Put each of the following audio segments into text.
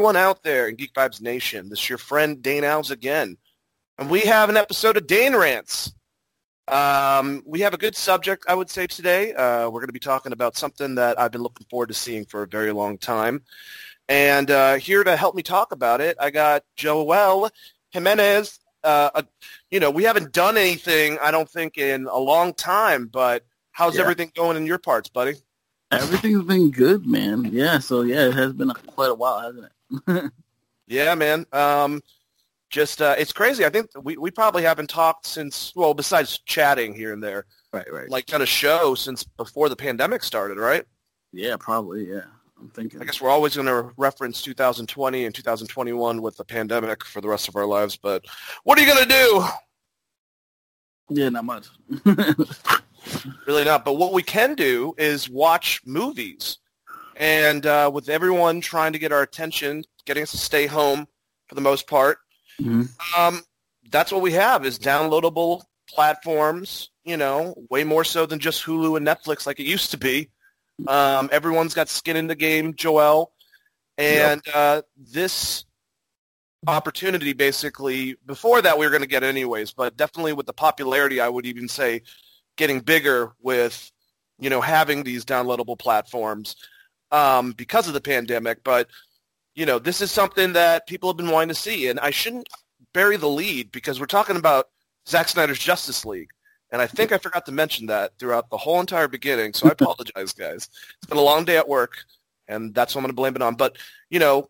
Everyone out there in Geek Vibes Nation. This is your friend Dane Alves again. And we have an episode of Dane Rants. Um, we have a good subject, I would say, today. Uh, we're going to be talking about something that I've been looking forward to seeing for a very long time. And uh, here to help me talk about it, I got Joel Jimenez. Uh, uh, you know, we haven't done anything, I don't think, in a long time, but how's Yeah. everything going in your parts, buddy? Everything's been good, man. Yeah, so yeah, it has been quite a while, hasn't it? Yeah, man. Um, just uh, it's crazy. I think we, we probably haven't talked since well, besides chatting here and there, right, right. like kind of show since before the pandemic started, right? yeah, probably. Yeah, I'm thinking. I guess we're always going to reference 2020 and 2021 with the pandemic for the rest of our lives. But what are you going to do? Yeah, not much. Really not. But what we can do is watch movies. And uh, with everyone trying to get our attention, getting us to stay home for the most part, Mhm. um, that's what we have is downloadable platforms, you know, way more so than just Hulu and Netflix like it used to be. Um, everyone's got skin in the game, Joel. And uh, this opportunity basically, before that we were going to get anyways, but definitely with the popularity, I would even say getting bigger with, you know, having these downloadable platforms um, because of the pandemic. But, you know, this is something that people have been wanting to see. And I shouldn't bury the lead because we're talking about Zack Snyder's Justice League. And I think I forgot to mention that throughout the whole entire beginning. So I apologize, guys. It's been a long day at work, and that's what I'm going to blame it on. But, you know,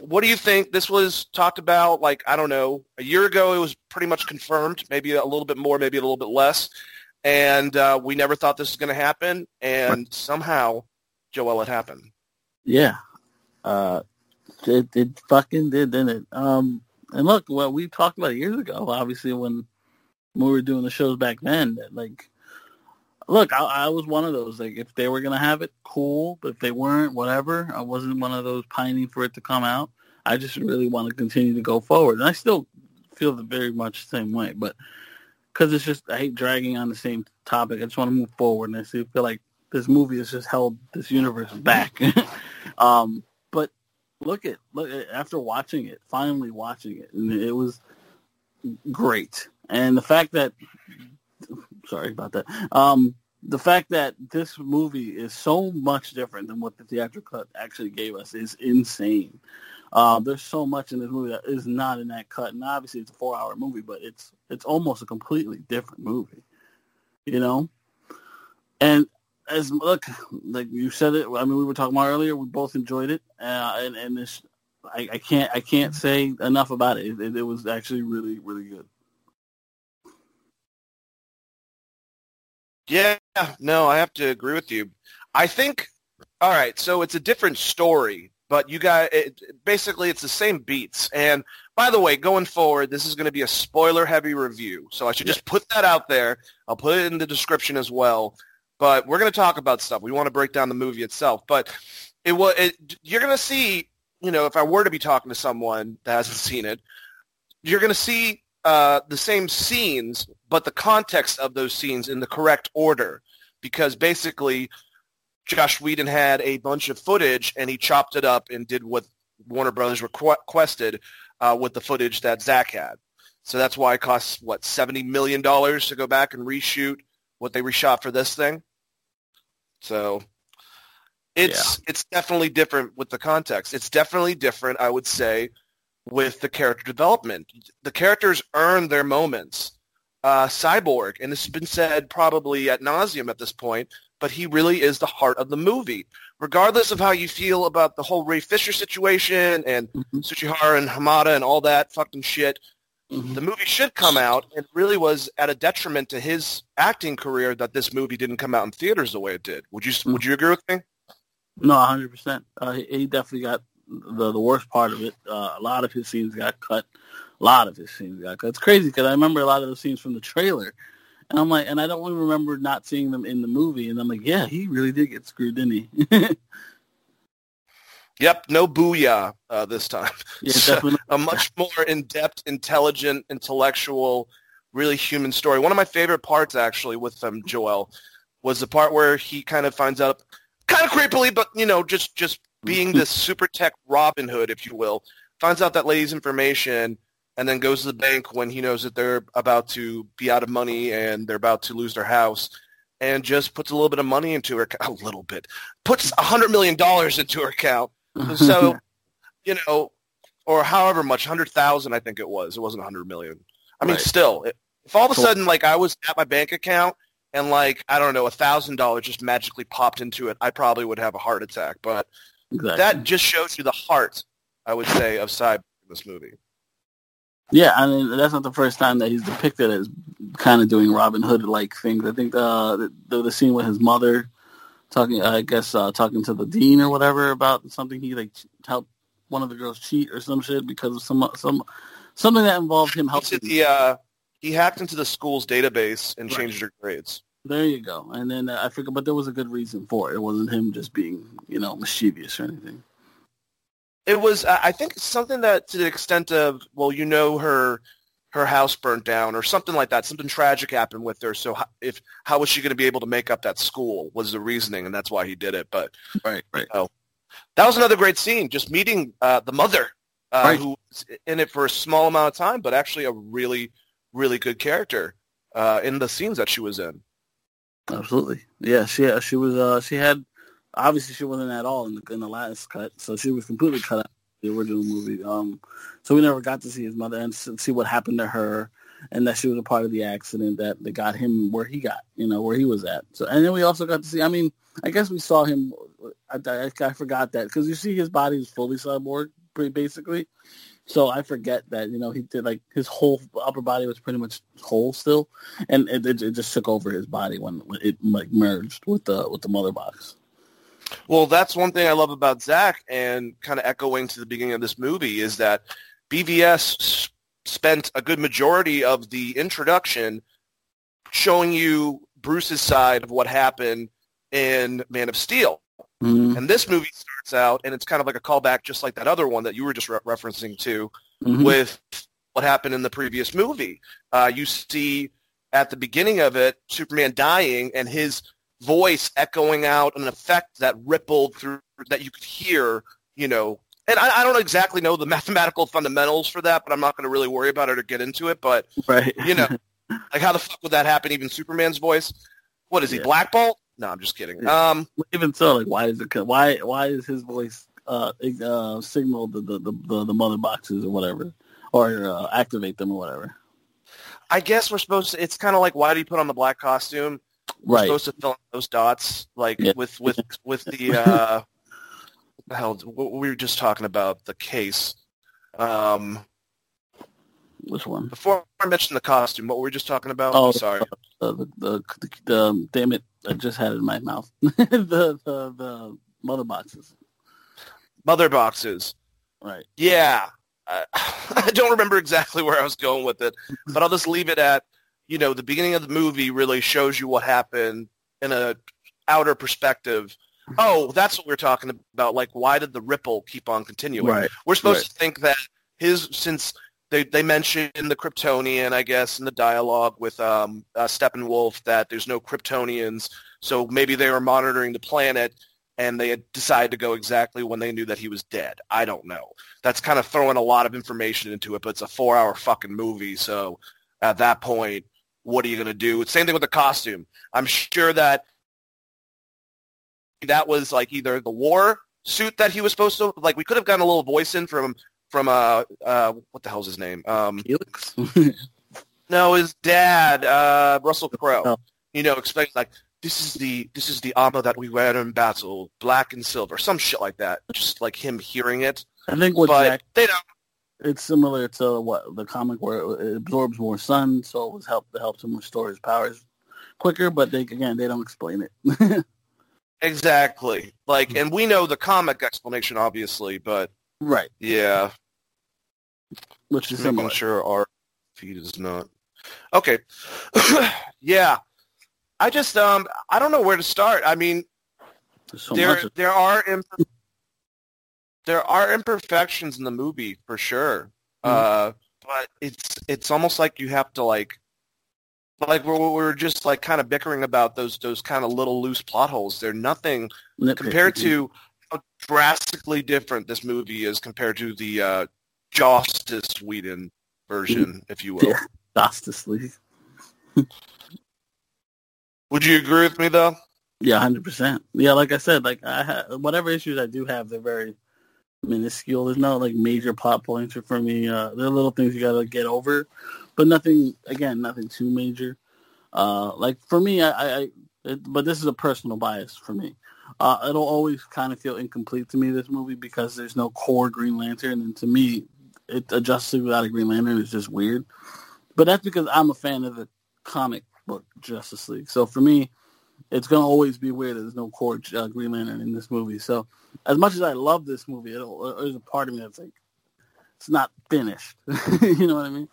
what do you think? This was talked about, like, I don't know, a year ago it was pretty much confirmed, maybe a little bit more, maybe a little bit less. And uh, we never thought this was going to happen. And somehow, Joel, it happened. Yeah, uh, it, it fucking did, didn't it? Um, and look, well, we talked about years ago. Obviously, when we were doing the shows back then, that like, look, I, I was one of those. Like, if they were gonna have it, cool. But if they weren't, whatever. I wasn't one of those pining for it to come out. I just really want to continue to go forward, and I still feel the very much the same way. But because it's just, I hate dragging on the same topic. I just want to move forward, and I feel like this movie has just held this universe back. um, but look at look at, after watching it, finally watching it, and it was great. And the fact that sorry about that. Um, the fact that this movie is so much different than what the theatrical cut actually gave us is insane. Uh, there's so much in this movie that is not in that cut, and obviously it's a four-hour movie, but it's it's almost a completely different movie, you know. And as look, like you said it. I mean, we were talking about earlier. We both enjoyed it, uh, and and this, I, I can't I can't say enough about it. It, it was actually really really good. Yeah, no, I have to agree with you. I think, all right, so it's a different story, but you got it, basically it's the same beats. And by the way, going forward, this is going to be a spoiler-heavy review, so I should just put that out there. I'll put it in the description as well. But we're going to talk about stuff. We want to break down the movie itself, but it was it, you're going to see. You know, if I were to be talking to someone that hasn't seen it, you're going to see uh, the same scenes, but the context of those scenes in the correct order. Because basically, Josh Whedon had a bunch of footage, and he chopped it up and did what Warner Brothers requ- requested uh, with the footage that Zach had. So that's why it costs, what, $70 million to go back and reshoot what they reshot for this thing? So it's it's definitely different with the context. It's definitely different, I would say, with the character development. The characters earn their moments. Uh, Cyborg, and this has been said probably at nauseum at this point, but he really is the heart of the movie. Regardless of how you feel about the whole Ray Fisher situation and Mhm. Tsuchihara and Hamada and all that fucking shit, Mhm. the movie should come out. It really was at a detriment to his acting career that this movie didn't come out in theaters the way it did. Would you Would you agree with me? No, hundred percent. Uh, he, he definitely got the the worst part of it. Uh, a lot of his scenes got cut. A lot of his scenes got cut. It's crazy because I remember a lot of those scenes from the trailer, and I'm like, and I don't remember not seeing them in the movie. And I'm like, yeah, he really did get screwed, didn't he? yeah, Yep, no booyah uh, this time. So, a much more in-depth, intelligent, intellectual, really human story. One of my favorite parts, actually, with um, Joel, was the part where he kind of finds out, kind of creepily, but you know, just just being this super tech Robin Hood, if you will, finds out that lady's information and then goes to the bank when he knows that they're about to be out of money and they're about to lose their house and just puts a little bit of money into her account. a little bit puts a hundred million dollars into her account so you know or however much hundred thousand i think it was it wasn't a hundred million i mean Right. still if all of a Cool. sudden like i was at my bank account and like i don't know a thousand dollars just magically popped into it i probably would have a heart attack but exactly. that just shows you the heart i would say of cyborg in this movie Yeah, I mean that's not the first time that he's depicted as kind of doing Robin Hood like things. I think uh, the, the the scene with his mother talking, I guess, uh, talking to the dean or whatever about something he like helped one of the girls cheat or some shit because of some some something that involved him helping. the, uh, he hacked into the school's database and Right. changed her grades There you go. And then uh, I forget, but there was a good reason for it. It wasn't him just being you know mischievous or anything. It was, I think, something that to the extent of, well, you know, her her house burnt down or something like that. Something tragic happened with her. So how, if how was she going to be able to make up that school was the reasoning, and that's why he did it. But Right, right. that was another great scene, just meeting uh, the mother, uh, Right. who was in it for a small amount of time, but actually a really, really good character uh, in the scenes that she was in. Absolutely. Yeah, she she was uh she had obviously she wasn't at all in the in the last cut, so she was completely cut out of the original movie. Um so we never got to see his mother and see what happened to her and that she was a part of the accident that, that got him where he got, you know, where he was at. So and then we also got to see I mean, I guess we saw him I I, I forgot that cuz you see his body is fully cyborg pretty basically. So I forget that you know he did like his whole upper body was pretty much whole still, and it, it, it just took over his body when it like merged with the with the mother box. Well, that's one thing I love about Zach, and kind of echoing to the beginning of this movie is that BVS s- spent a good majority of the introduction showing you Bruce's side of what happened in Man of Steel. Mm-hmm. And this movie starts out, and it's kind of like a callback, just like that other one that you were just re- referencing to, Mhm. with what happened in the previous movie. Uh, you see at the beginning of it Superman dying and his voice echoing out an effect that rippled through that you could hear, you know. And I, I don't exactly know the mathematical fundamentals for that, but I'm not going to really worry about it or get into it. But right, you know, like how the fuck would that happen? Even Superman's voice. What is he? Yeah. Black Bolt? No, I'm just kidding. Yeah. Um, even so, like why is it why why is his voice uh, uh signal the, the the the the mother boxes or whatever, or uh, activate them or whatever? I guess we're supposed to. It's kind of like why do you put on the black costume? We're Right, supposed to fill in those dots, like Yeah. with with with the uh, the hell. what We were just talking about the case. Um, which one? before I mentioned the costume, what were we just talking about? Oh, I'm sorry. The the, the, the, the um, damn it! I just had it in my mouth. the, the the mother boxes. Mother boxes. Right. Yeah. I, I don't remember exactly where I was going with it, but I'll just leave it at, you know, the beginning of the movie really shows you what happened in a outer perspective. Oh, that's what we're talking about. Like, why did the ripple keep on continuing? Right. We're supposed Right. to think that his, since they, they mentioned in the Kryptonian, I guess, in the dialogue with um, uh, Steppenwolf that there's no Kryptonians, so maybe they were monitoring the planet and they had decided to go exactly when they knew that he was dead. I don't know. That's kind of throwing a lot of information into it, but it's a four-hour fucking movie, so at that point, what are you going to do? Same thing with the costume. I'm sure that that was like either the war suit that he was supposed to like. We could have gotten a little voice in from from uh uh what the hell's his name? Um, no, his dad, uh, Russell Crowe. Oh. You know, expect like this is the this is the armor that we wear in battle, black and silver, some shit like that. Just like him hearing it, I think what but Jack they don't. It's similar to what the comic where it absorbs more sun, so it was help that helps him restore his powers quicker. But they again, they don't explain it. Exactly. Like, Hmm. and we know the comic explanation, obviously, but right, yeah, which is making similar. sure our feed is not. Okay. yeah. I just, um, I don't know where to start. I mean, so there, much. There are, imp- there are imperfections in the movie for sure. Uh, but it's, it's almost like you have to like, like we're, we're just like kind of bickering about those, those kind of little loose plot holes. They're nothing nitpicky. compared to how drastically different this movie is compared to the uh, Justice Whedon version, if you will. Yeah. Justice League. Would you agree with me though? Yeah, hundred percent. Yeah, like I said, like I ha- whatever issues I do have, they're very minuscule. There's no like major plot points for me. Uh, there are little things you gotta get over, but nothing. Again, nothing too major. Uh, like for me, I, I, it, but this is a personal bias for me. Uh, it'll always kind of feel incomplete to me this movie because there's no core Green Lantern, and to me, it a Justice League without a Green Lantern is just weird. But that's because I'm a fan of the comic book Justice League. So for me, it's gonna always be weird there's no core uh, Green Lantern in this movie. So as much as I love this movie, it'll, uh, there's a part of me that's like, it's not finished. you know what I mean?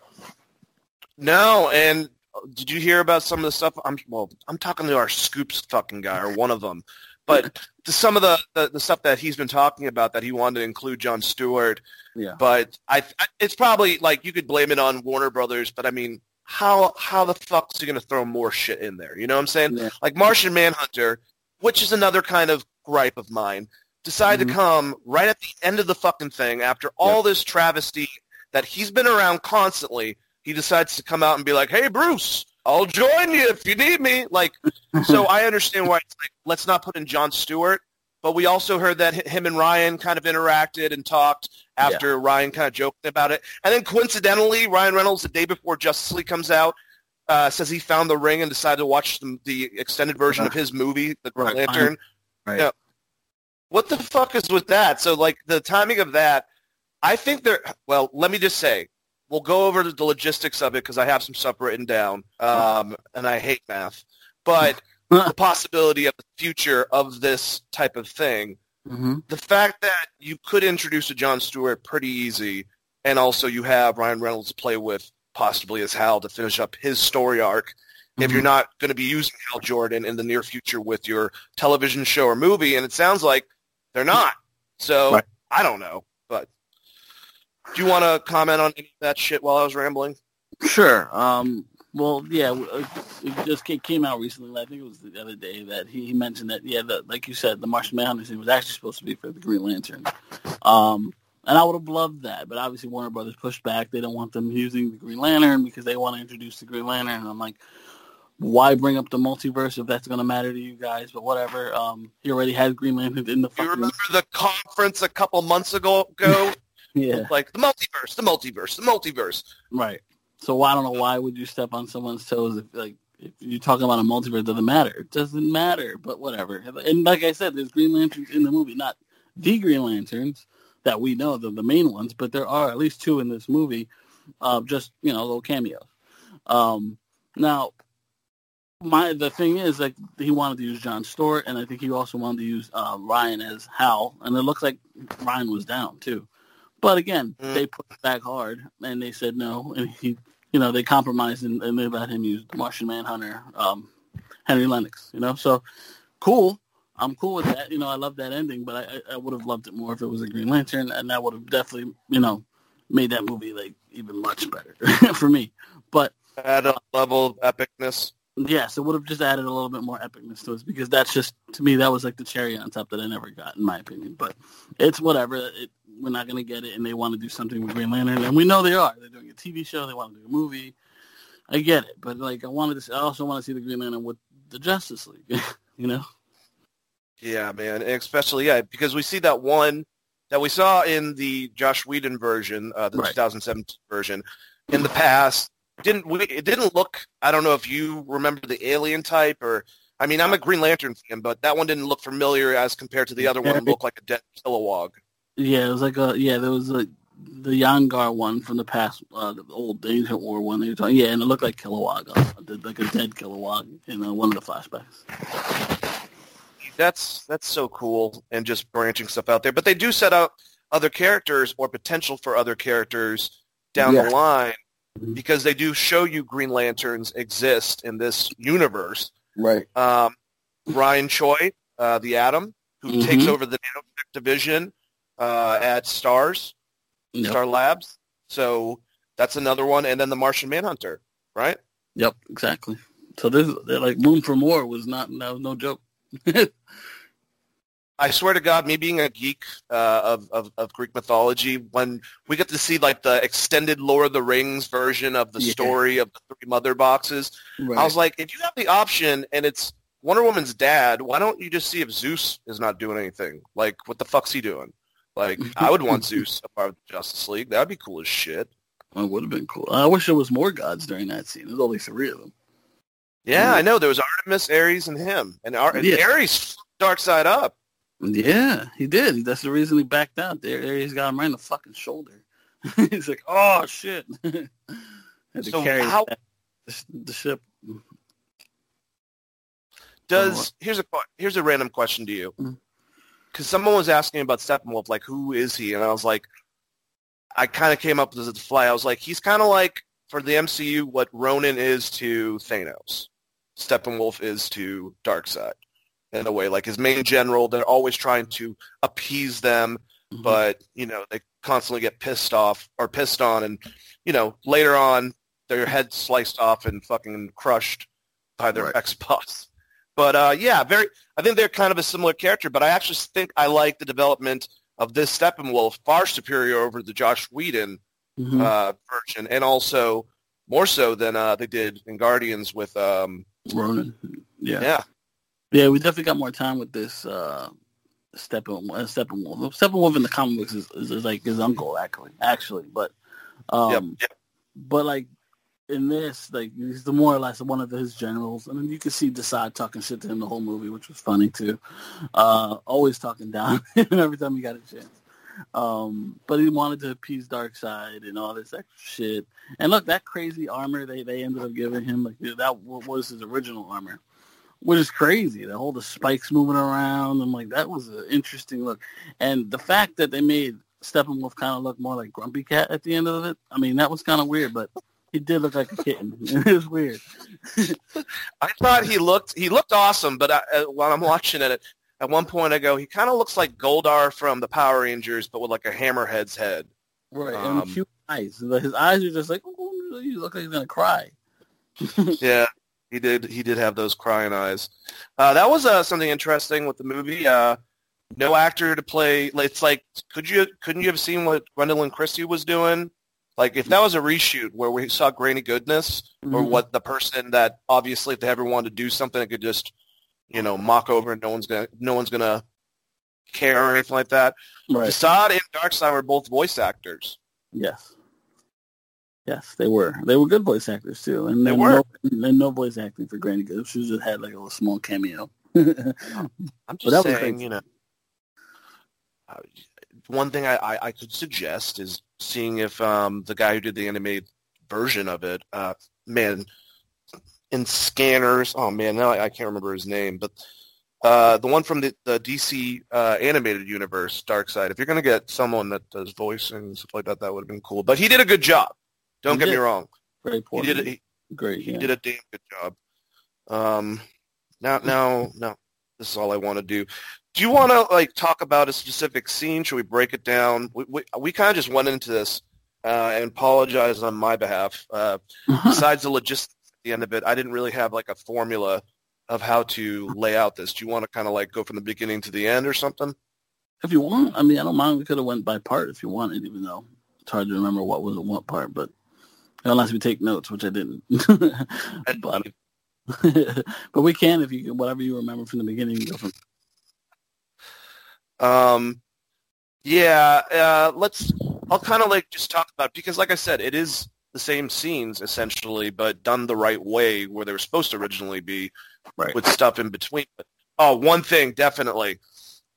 No, and did you hear about some of the stuff? I'm well, I'm talking to our scoops fucking guy or one of them, but to some of the, the, the stuff that he's been talking about that he wanted to include John Stewart. Yeah. But I, it's probably like you could blame it on Warner Brothers, but I mean, how how the fuck is he going to throw more shit in there? You know what I'm saying? Yeah. Like Martian Manhunter, which is another kind of gripe of mine, decided Mhm. to come right at the end of the fucking thing after all this travesty that he's been around constantly. He decides to come out and be like, "Hey, Bruce, I'll join you if you need me." Like, so I understand why it's like, let's not put in John Stewart. But we also heard that him and Ryan kind of interacted and talked after Ryan kind of joked about it. And then coincidentally, Ryan Reynolds, the day before Justice League comes out, uh, says he found the ring and decided to watch the, the extended version of his movie, The Green Right. Lantern. Right. Yeah. What the fuck is with that? So, like, the timing of that, I think they're, well, let me just say, we'll go over the logistics of it because I have some stuff written down, um, and I hate math. But the possibility of the future of this type of thing, hmm the fact that you could introduce a John Stewart pretty easy, and also you have Ryan Reynolds to play with possibly as Hal to finish up his story arc. If you're not going to be using Hal Jordan in the near future with your television show or movie, and it sounds like they're not. So Right. I don't know, but do you want to comment on any of that shit while I was rambling? Sure. Um, well, yeah, uh, it just came out recently. I think it was the other day that he, he mentioned that, yeah, the, like you said, the Martian Manhunter scene was actually supposed to be for the Green Lantern. Um, and I would have loved that, but obviously Warner Brothers pushed back. They don't want them using the Green Lantern because they want to introduce the Green Lantern. And I'm like, why bring up the multiverse if that's going to matter to you guys? But whatever. Um, he already had Green Lantern in the you fucking remember the conference a couple months ago? ago? yeah. like the multiverse, the multiverse, the multiverse. Right. So I don't know why would you step on someone's toes if like if you're talking about a multiverse, it doesn't matter. It doesn't matter, but whatever. And like I said, there's Green Lanterns in the movie, not the Green Lanterns that we know, the the main ones, but there are at least two in this movie, uh, just you know, little cameos. Um, now, my the thing is like he wanted to use John Stewart, and I think he also wanted to use uh, Ryan as Hal, and it looks like Ryan was down too. But again, Mm. they pushed back hard, and they said no, and he, you know, they compromised and, and they let him use the Martian Manhunter, um, Henry Lennix. You know, so cool. I'm cool with that. You know, I love that ending, but I, I- I would have loved it more if it was a Green Lantern, and that would have definitely, you know, made that movie like even much better for me. But At a level of epicness. Yes, it would have just added a little bit more epicness to it because that's just to me that was like the cherry on top that I never got in my opinion. But it's whatever. It, we're not gonna get it, and they want to do something with Green Lantern, and we know they are. They're doing a TV show. They want to do a movie. I get it, but like I wanted to. See, I also want to see the Green Lantern with the Justice League. you know. Yeah, man. And especially, yeah, because we see that one that we saw in the Josh Whedon version, uh, the Right. 2017 version, in the past. Didn't we? It didn't look. I don't know if you remember the alien type, or I mean, I'm a Green Lantern fan, but that one didn't look familiar as compared to the other one. It looked like a dead Kilowog. Yeah, it was like a yeah. There was like the Yalan Gur one from the past, uh, the old Ancient War one. They were talking, yeah, and it looked like Kilowog, uh, like a dead Kilowog in uh, one of the flashbacks. That's that's so cool, and just branching stuff out there. But they do set up other characters or potential for other characters down Yeah. the line. Because they do show you Green Lanterns exist in this universe. Right. Um, Ryan Choi, uh, the Atom, who Mhm. takes over the nanotech division uh, at Stars, Yep. Star Labs. So that's another one, and then the Martian Manhunter, right? Yep. Exactly. So this, they're like room for more was not that was no joke. I swear to God, me being a geek uh, of, of of Greek mythology, when we get to see like the extended Lord of the Rings version of the Yeah. story of the three mother boxes, Right. I was like, if you have the option and it's Wonder Woman's dad, why don't you just see if Zeus is not doing anything? Like, what the fuck's he doing? Like, I would want Zeus a part of the Justice League. That'd be cool as shit. It would have been cool. I wish there was more gods during that scene. There's only three of them. Yeah, Mhm. I know. There was Artemis, Ares, and him. And, Ar- and Yeah. Ares dark side up. Yeah, he did. That's the reason he backed out. There, he's got him right in the fucking shoulder. he's like, oh shit. Had to So carry how- the, the ship. Does here's a here's a random question to you, mm-hmm. because someone was asking about Steppenwolf, like who is he? And I was like, I kind of came up with it to fly. I was like, he's kind of like for the MCU what Ronan is to Thanos. Steppenwolf is to Darkseid in a way. Like his main general, they're always trying to appease them, Mhm. but you know they constantly get pissed off or pissed on, and you know later on their head sliced off and fucking crushed by their Right. ex-boss. But uh, yeah, very. I think they're kind of a similar character, but I actually think I like the development of this Steppenwolf far superior over the Josh Whedon Mhm. uh, version, and also more so than uh, they did in Guardians with. Um, Ronan. Yeah. yeah, yeah, We definitely got more time with this uh, Steppenwolf. Uh, Steppenwolf. Steppenwolf in the comic books is, is, is like his uncle, actually. Actually, but um, yep, yep. but like in this, like he's the more or less one of his generals, and then you can see Desaad talking shit to him the whole movie, which was funny too. Uh, always talking down every time he got a chance. Um, but he wanted to appease Darkseid and all this extra shit. And look, that crazy armor they, they ended up giving him, like that was his original armor, which is crazy. The whole the spikes moving around, and like that was an interesting look. And the fact that they made Steppenwolf kind of look more like Grumpy Cat at the end of it, I mean, that was kind of weird, but he did look like a kitten. it was weird. I thought he looked he looked awesome, but I, uh, while I'm watching it, at one point I go, he kind of looks like Goldar from the Power Rangers, but with like a hammerhead's head. Right, Um, and cute eyes. His eyes are just like, you look like he's gonna cry. yeah, he did. He did have those crying eyes. Uh, that was uh, something interesting with the movie. Uh, no actor to play. It's like, could you couldn't you have seen what Gwendoline Christie was doing? Like, if that was a reshoot where we saw Granny Goodness, or Mhm. what the person that obviously if they ever wanted to do something, it could just, you know, mock over and no one's gonna no one's gonna care or anything like that. Right. Desaad and Darkseid were both voice actors. Yes. Yes, they were. They were good voice actors too, and They were. No, and no voice acting for Granny Good. She just had like a little small cameo. I'm just saying, you know, uh, one thing I, I, I could suggest is seeing if um, the guy who did the animated version of it, uh, man, in Scanners, oh man, now I, I can't remember his name, but uh, the one from the, the DC uh, animated universe, Darkseid. If you're going to get someone that does voicing and stuff like that, that would have been cool. But he did a good job. Don't He get me wrong. Very He did. A, he, Great. he yeah. did a damn good job. Um, now, now, now, this is all I want to do. Do you want to like talk about a specific scene? Should we break it down? We we, we kind of just went into this uh, and apologize on my behalf. Uh, besides the logistics at the end of it, I didn't really have like a formula of how to lay out this. Do you want to kind of like go from the beginning to the end or something? if you want, I mean, I don't mind. We could have went by part if you wanted, even though it's hard to remember what was in what part. But unless we take notes, which I didn't. but but we can if you whatever you remember from the beginning. You go from Um, yeah, uh, let's. I'll kind of like just talk about because, like I said, it is the same scenes essentially, but done the right way where they were supposed to originally be, Right. with stuff in between. But, oh, one thing definitely.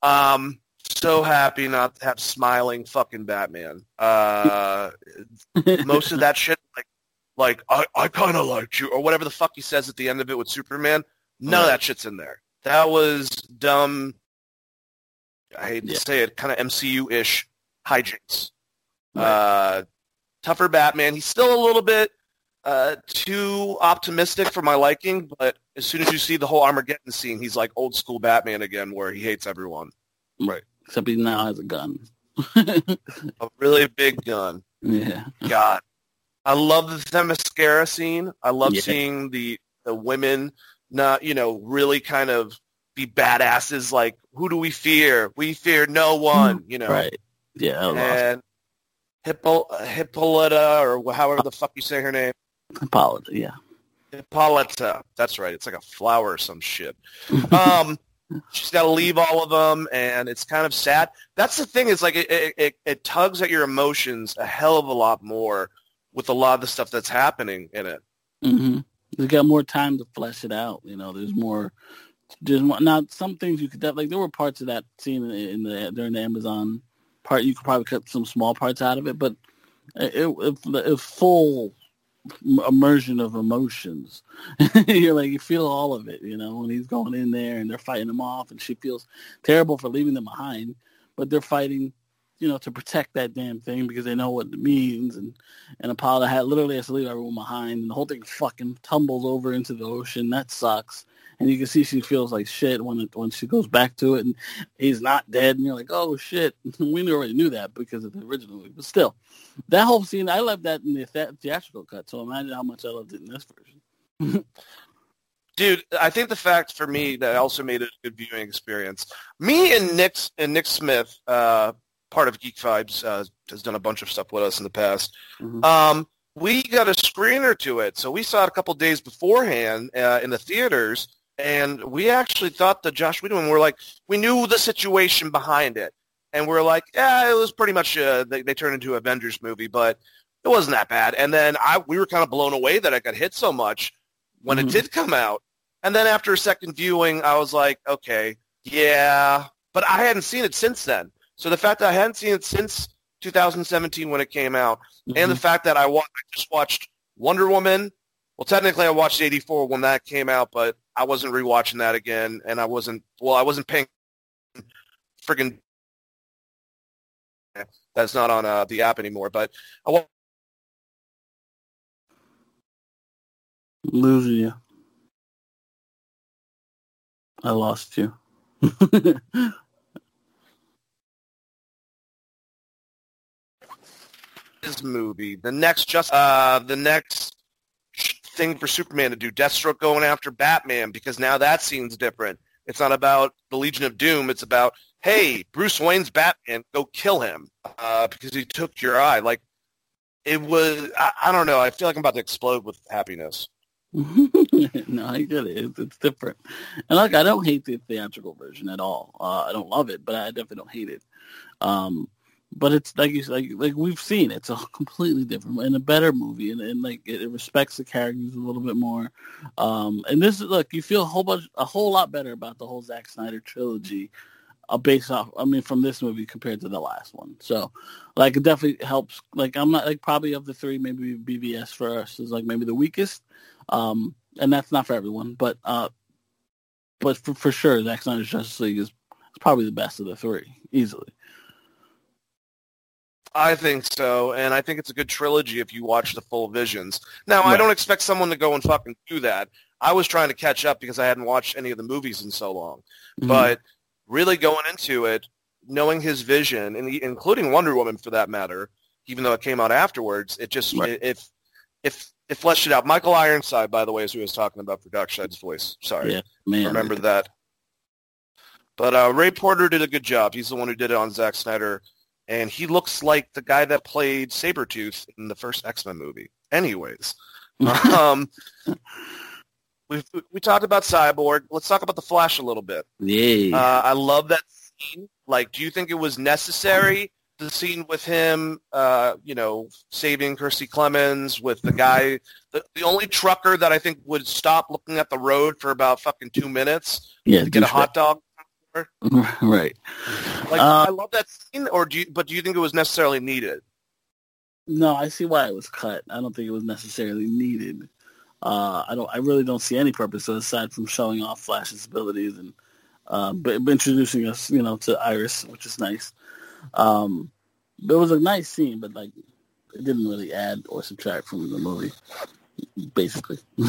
Um, so happy not to have smiling fucking Batman. Uh, most of that shit, like, like I, I kind of liked you, or whatever the fuck he says at the end of it with Superman. None of that shit's in there. That was dumb. I hate Yeah. to say it, kind of MCU-ish hijinks. Right. Uh, tougher Batman. He's still a little bit uh, too optimistic for my liking, but as soon as you see the whole Armageddon scene, he's like old school Batman again, where he hates everyone. right. Except he now has a gun. A really big gun. yeah. God. I love the Themyscira scene. I love Yeah. seeing the the women not, you know, really kind of be badasses like who do we fear? We fear no one, you know. Right. Yeah. that was awesome. And Hippo, Hippolyta or however the fuck you say her name. Hippolyta, Yeah. Hippolyta. That's right. It's like a flower or some shit. Um, she's got to leave all of them, and it's kind of sad. That's the thing is like it, it, it, tugs at your emotions a hell of a lot more with a lot of the stuff that's happening in it. hmm They got more time to flesh it out. You know, there's more. There's more, now some things you could def- like. There were parts of that scene in, the during the Amazon part. You could probably cut some small parts out of it, but it, it, it full immersion of emotions. You're like you feel all of it. You know, when he's going in there and they're fighting him off, and she feels terrible for leaving them behind, but they're fighting you know, to protect that damn thing because they know what it means. And and Apollo had literally has to leave everyone behind, and the whole thing fucking tumbles over into the ocean. That sucks. And you can see she feels like shit when it, when she goes back to it, and he's not dead. And you're like, oh shit, we already knew that because of the original movie. But still, that whole scene, I love that in the theatrical cut. So imagine how much I loved it in this version. Dude, I think the fact for me that also made it a good viewing experience. Me and Nick and Nick Smith, uh, part of Geek Vibes, uh, has done a bunch of stuff with us in the past. Mhm. Um, we got a screener to it, so we saw it a couple days beforehand uh, in the theaters, and we actually thought that Josh Whedon were like, we knew the situation behind it, and we're like, yeah, it was pretty much uh, they, they turned into Avengers movie, but it wasn't that bad. And then I we were kind of blown away that it got hit so much when Mhm. it did come out, and then after a second viewing, I was like, okay, yeah, but I hadn't seen it since then. So the fact that I hadn't seen it since 2017 when it came out, and the fact that I, wa- I just watched Wonder Woman. Well, technically, I watched 84 when that came out, but I wasn't rewatching that again, and I wasn't. Well, I wasn't paying friggin' that's not on uh, the app anymore. But I wa- losing you. I lost you. this movie, the next just uh, the next thing for Superman to do, Deathstroke going after Batman, because now that scene's different. It's not about the Legion of Doom. It's about hey, Bruce Wayne's Batman, go kill him uh, because he took your eye. Like it was. I, I don't know. I feel like I'm about to explode with happiness. no, I get it. It's, it's different. And look, I don't hate the theatrical version at all. Uh, I don't love it, but I definitely don't hate it. Um, but it's like you like like we've seen. It's a completely different and a better movie, and, and like it, it respects the characters a little bit more. Um, and this is look, you feel a whole bunch, a whole lot better about the whole Zack Snyder trilogy, uh, based off. I mean, from this movie compared to the last one. So, like, it definitely helps. Like, I'm not like probably of the three, maybe BVS for us is like maybe the weakest. Um, and that's not for everyone, but uh, but for, for sure, Zack Snyder's Justice League is, is probably the best of the three, easily. I think so, and I think it's a good trilogy if you watch the full visions. Now, I don't expect someone to go and fucking do that. I was trying to catch up because I hadn't watched any of the movies in so long. Mhm. But really going into it, knowing his vision, and including Wonder Woman for that matter, even though it came out afterwards, it just Right. it, if if it fleshed it out. Michael Ironside, by the way, is who I was talking about for Darkseid's voice. Sorry, yeah, man, remember that. But uh, Ray Porter did a good job. He's the one who did it on Zack Snyder, and he looks like the guy that played Sabretooth in the first X-Men movie. Anyways, um, we we talked about Cyborg. Let's talk about the Flash a little bit. yeah. Uh, I love that scene. Like, do you think it was necessary? The scene with him, uh, you know, saving Kiersey Clemons with the guy, the, the only trucker that I think would stop looking at the road for about fucking two minutes yeah, to get a hot dog. right. Like, Uh, I love that scene. Or do you? But do you think it was necessarily needed? No, I see why it was cut. I don't think it was necessarily needed. Uh, I don't. I really don't see any purpose aside from showing off Flash's abilities and uh, but introducing us, you know, to Iris, which is nice. Um, but it was a nice scene, but like it didn't really add or subtract from the movie. Basically,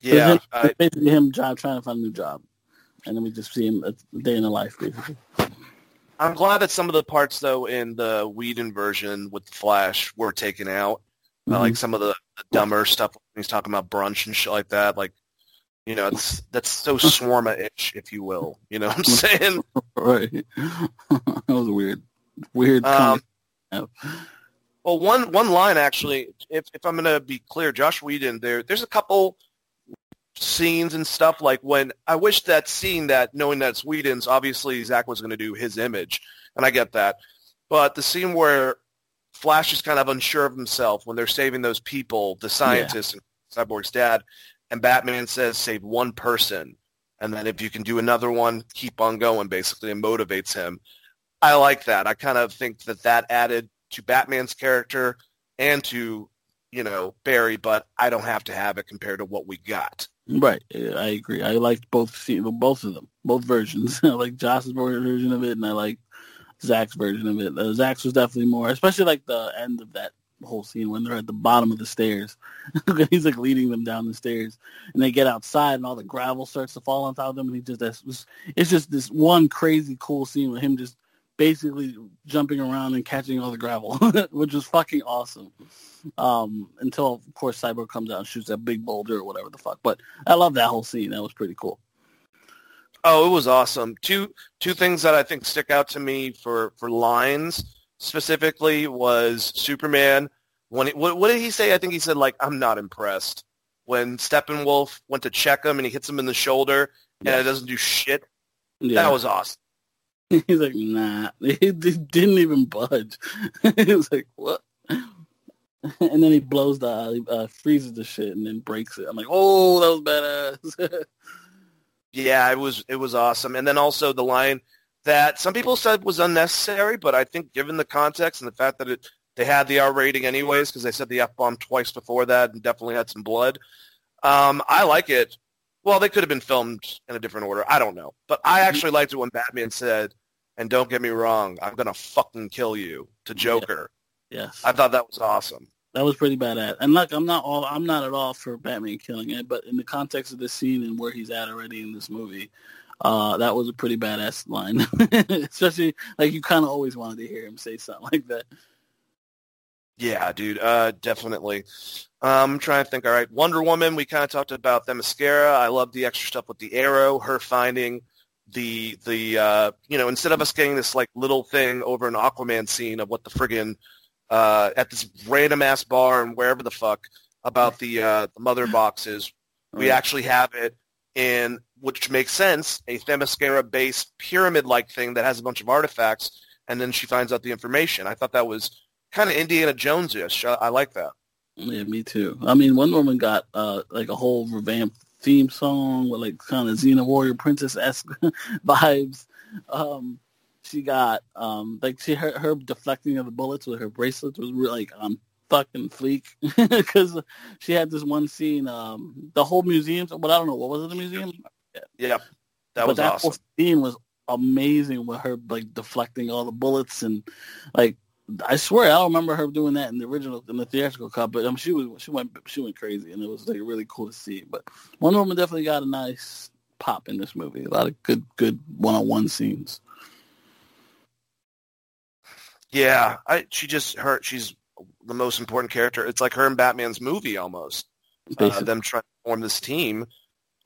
Yeah, I, basically him job trying to find a new job, and then we just see him a day in the life, basically. I'm glad that some of the parts though in the Whedon version with the Flash were taken out. I Mhm. like some of the, the dumber stuff when he's talking about brunch and shit like that. Like, You know, it's that's so shawarma-ish, if you will. You know what I'm saying? right. that was weird. Weird. Um, well, one one line actually, if if I'm gonna be clear, Josh Whedon, there there's a couple scenes and stuff like when I wish that scene that knowing that it's Whedon's, obviously Zach was gonna do his image, and I get that, but the scene where Flash is kind of unsure of himself when they're saving those people, the scientist yeah. and Cyborg's dad, and Batman says, save one person. And then if you can do another one, keep on going, basically, and motivates him. I like that. I kind of think that that added to Batman's character and to, you know, Barry, but I don't have to have it compared to what we got. Right. I agree. I liked both both of them, both versions. I like Josh's version of it, and I like Zach's version of it. Uh, Zack's was definitely more, especially like the end of that whole scene when they're at the bottom of the stairs. He's like leading them down the stairs, and they get outside, and all the gravel starts to fall on top of them, and he just that's it's just this one crazy cool scene with him just basically jumping around and catching all the gravel, which is fucking awesome. Um, until of course Cyborg comes out and shoots that big boulder or whatever the fuck. But I love that whole scene. That was pretty cool. Oh, it was awesome. Two two things that I think stick out to me for for lines specifically was Superman. When he, what, what did he say? I think he said like, "I'm not impressed." When Steppenwolf went to check him and he hits him in the shoulder yeah. and it doesn't do shit. Yeah. That was awesome. He's like, nah. He didn't even budge. he was like, what? And then he blows the, uh, freezes the shit and then breaks it. I'm like, oh, that was badass. yeah, it was, it was awesome. And then also the line that some people said was unnecessary, but I think given the context and the fact that it they had the R rating anyways because they said the F bomb twice before that and definitely had some blood. Um, I like it. Well, they could have been filmed in a different order. I don't know, but I mm-hmm. actually liked it when Batman said, "And don't get me wrong, I'm gonna fucking kill you" to Joker. Yeah. Yes, I thought that was awesome. That was pretty badass. And look, I'm not all I'm not at all for Batman killing it, but in the context of this scene and where he's at already in this movie, uh, that was a pretty badass line, especially like you kind of always wanted to hear him say something like that. Yeah, dude, uh, definitely. Um, I'm trying to think. All right, Wonder Woman. We kind of talked about Themyscira. I love the extra stuff with the arrow. Her finding the the uh, you know instead of us getting this like little thing over an Aquaman scene of what the friggin' uh, at this random ass bar and wherever the fuck about the uh, the mother boxes, we actually have it in which makes sense, a Themyscira-based pyramid-like thing that has a bunch of artifacts, and then she finds out the information. I thought that was kind of Indiana Jones-ish. I, I like that. Yeah, me too. I mean, Wonder Woman got uh, like a whole revamped theme song with like kind of Xena Warrior Princess esque vibes. Um, she got um, like she her, her deflecting of the bullets with her bracelets was really like on fucking fleek because she had this one scene. Um, the whole museum, but I don't know what was it. The museum. Yeah, that was that awesome. Whole scene was amazing with her like deflecting all the bullets and like I swear I don't remember her doing that in the original in the theatrical cut, but um, she was she went she went crazy and it was like really cool to see. But Wonder Woman definitely got a nice pop in this movie. A lot of good good one on one scenes. Yeah, I she just her she's the most important character. It's like her and Batman's movie almost. Uh, them trying to form this team,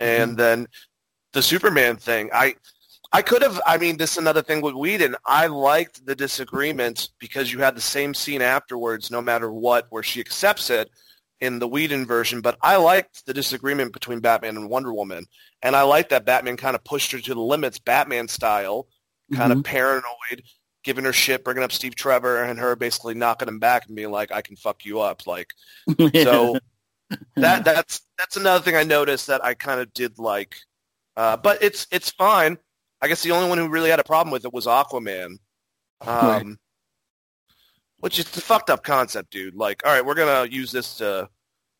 and mm-hmm. then the Superman thing. I I could have. I mean, this is another thing with Whedon. I liked the disagreement because you had the same scene afterwards, no matter what, where she accepts it in the Whedon version. But I liked the disagreement between Batman and Wonder Woman, and I liked that Batman kind of pushed her to the limits, Batman style, kind mm-hmm. of paranoid giving her shit, bringing up Steve Trevor, and her basically knocking him back and being like, "I can fuck you up." Like, so that that's that's another thing I noticed that I kind of did like. Uh, but it's it's fine. I guess the only one who really had a problem with it was Aquaman, um, right. which is a fucked up concept, dude. Like, all right, we're gonna use this to.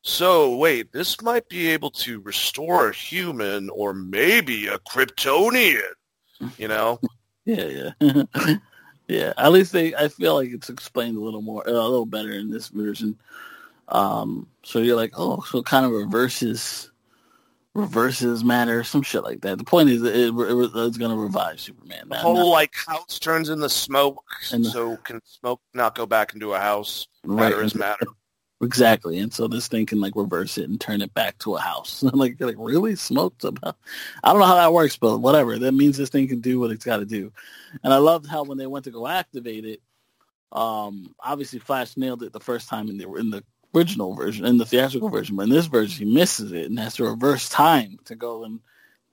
So wait, this might be able to restore a human or maybe a Kryptonian. You know? yeah, yeah. Yeah, at least they. I feel like it's explained a little more, a little better in this version. Um, so you're like, oh, so it kind of reverses, reverses matter, some shit like that. The point is, it, it, it's going to revive Superman. The whole like house turns into smoke, and so can smoke not go back into a house? Matter right. is matter. Exactly, and so this thing can like reverse it and turn it back to a house. like, like really smoked about. I don't know how that works, but whatever. That means this thing can do what it's got to do. And I loved how when they went to go activate it, um, obviously Flash nailed it the first time in the in the original version, in the theatrical version, but in this version he misses it and has to reverse time to go and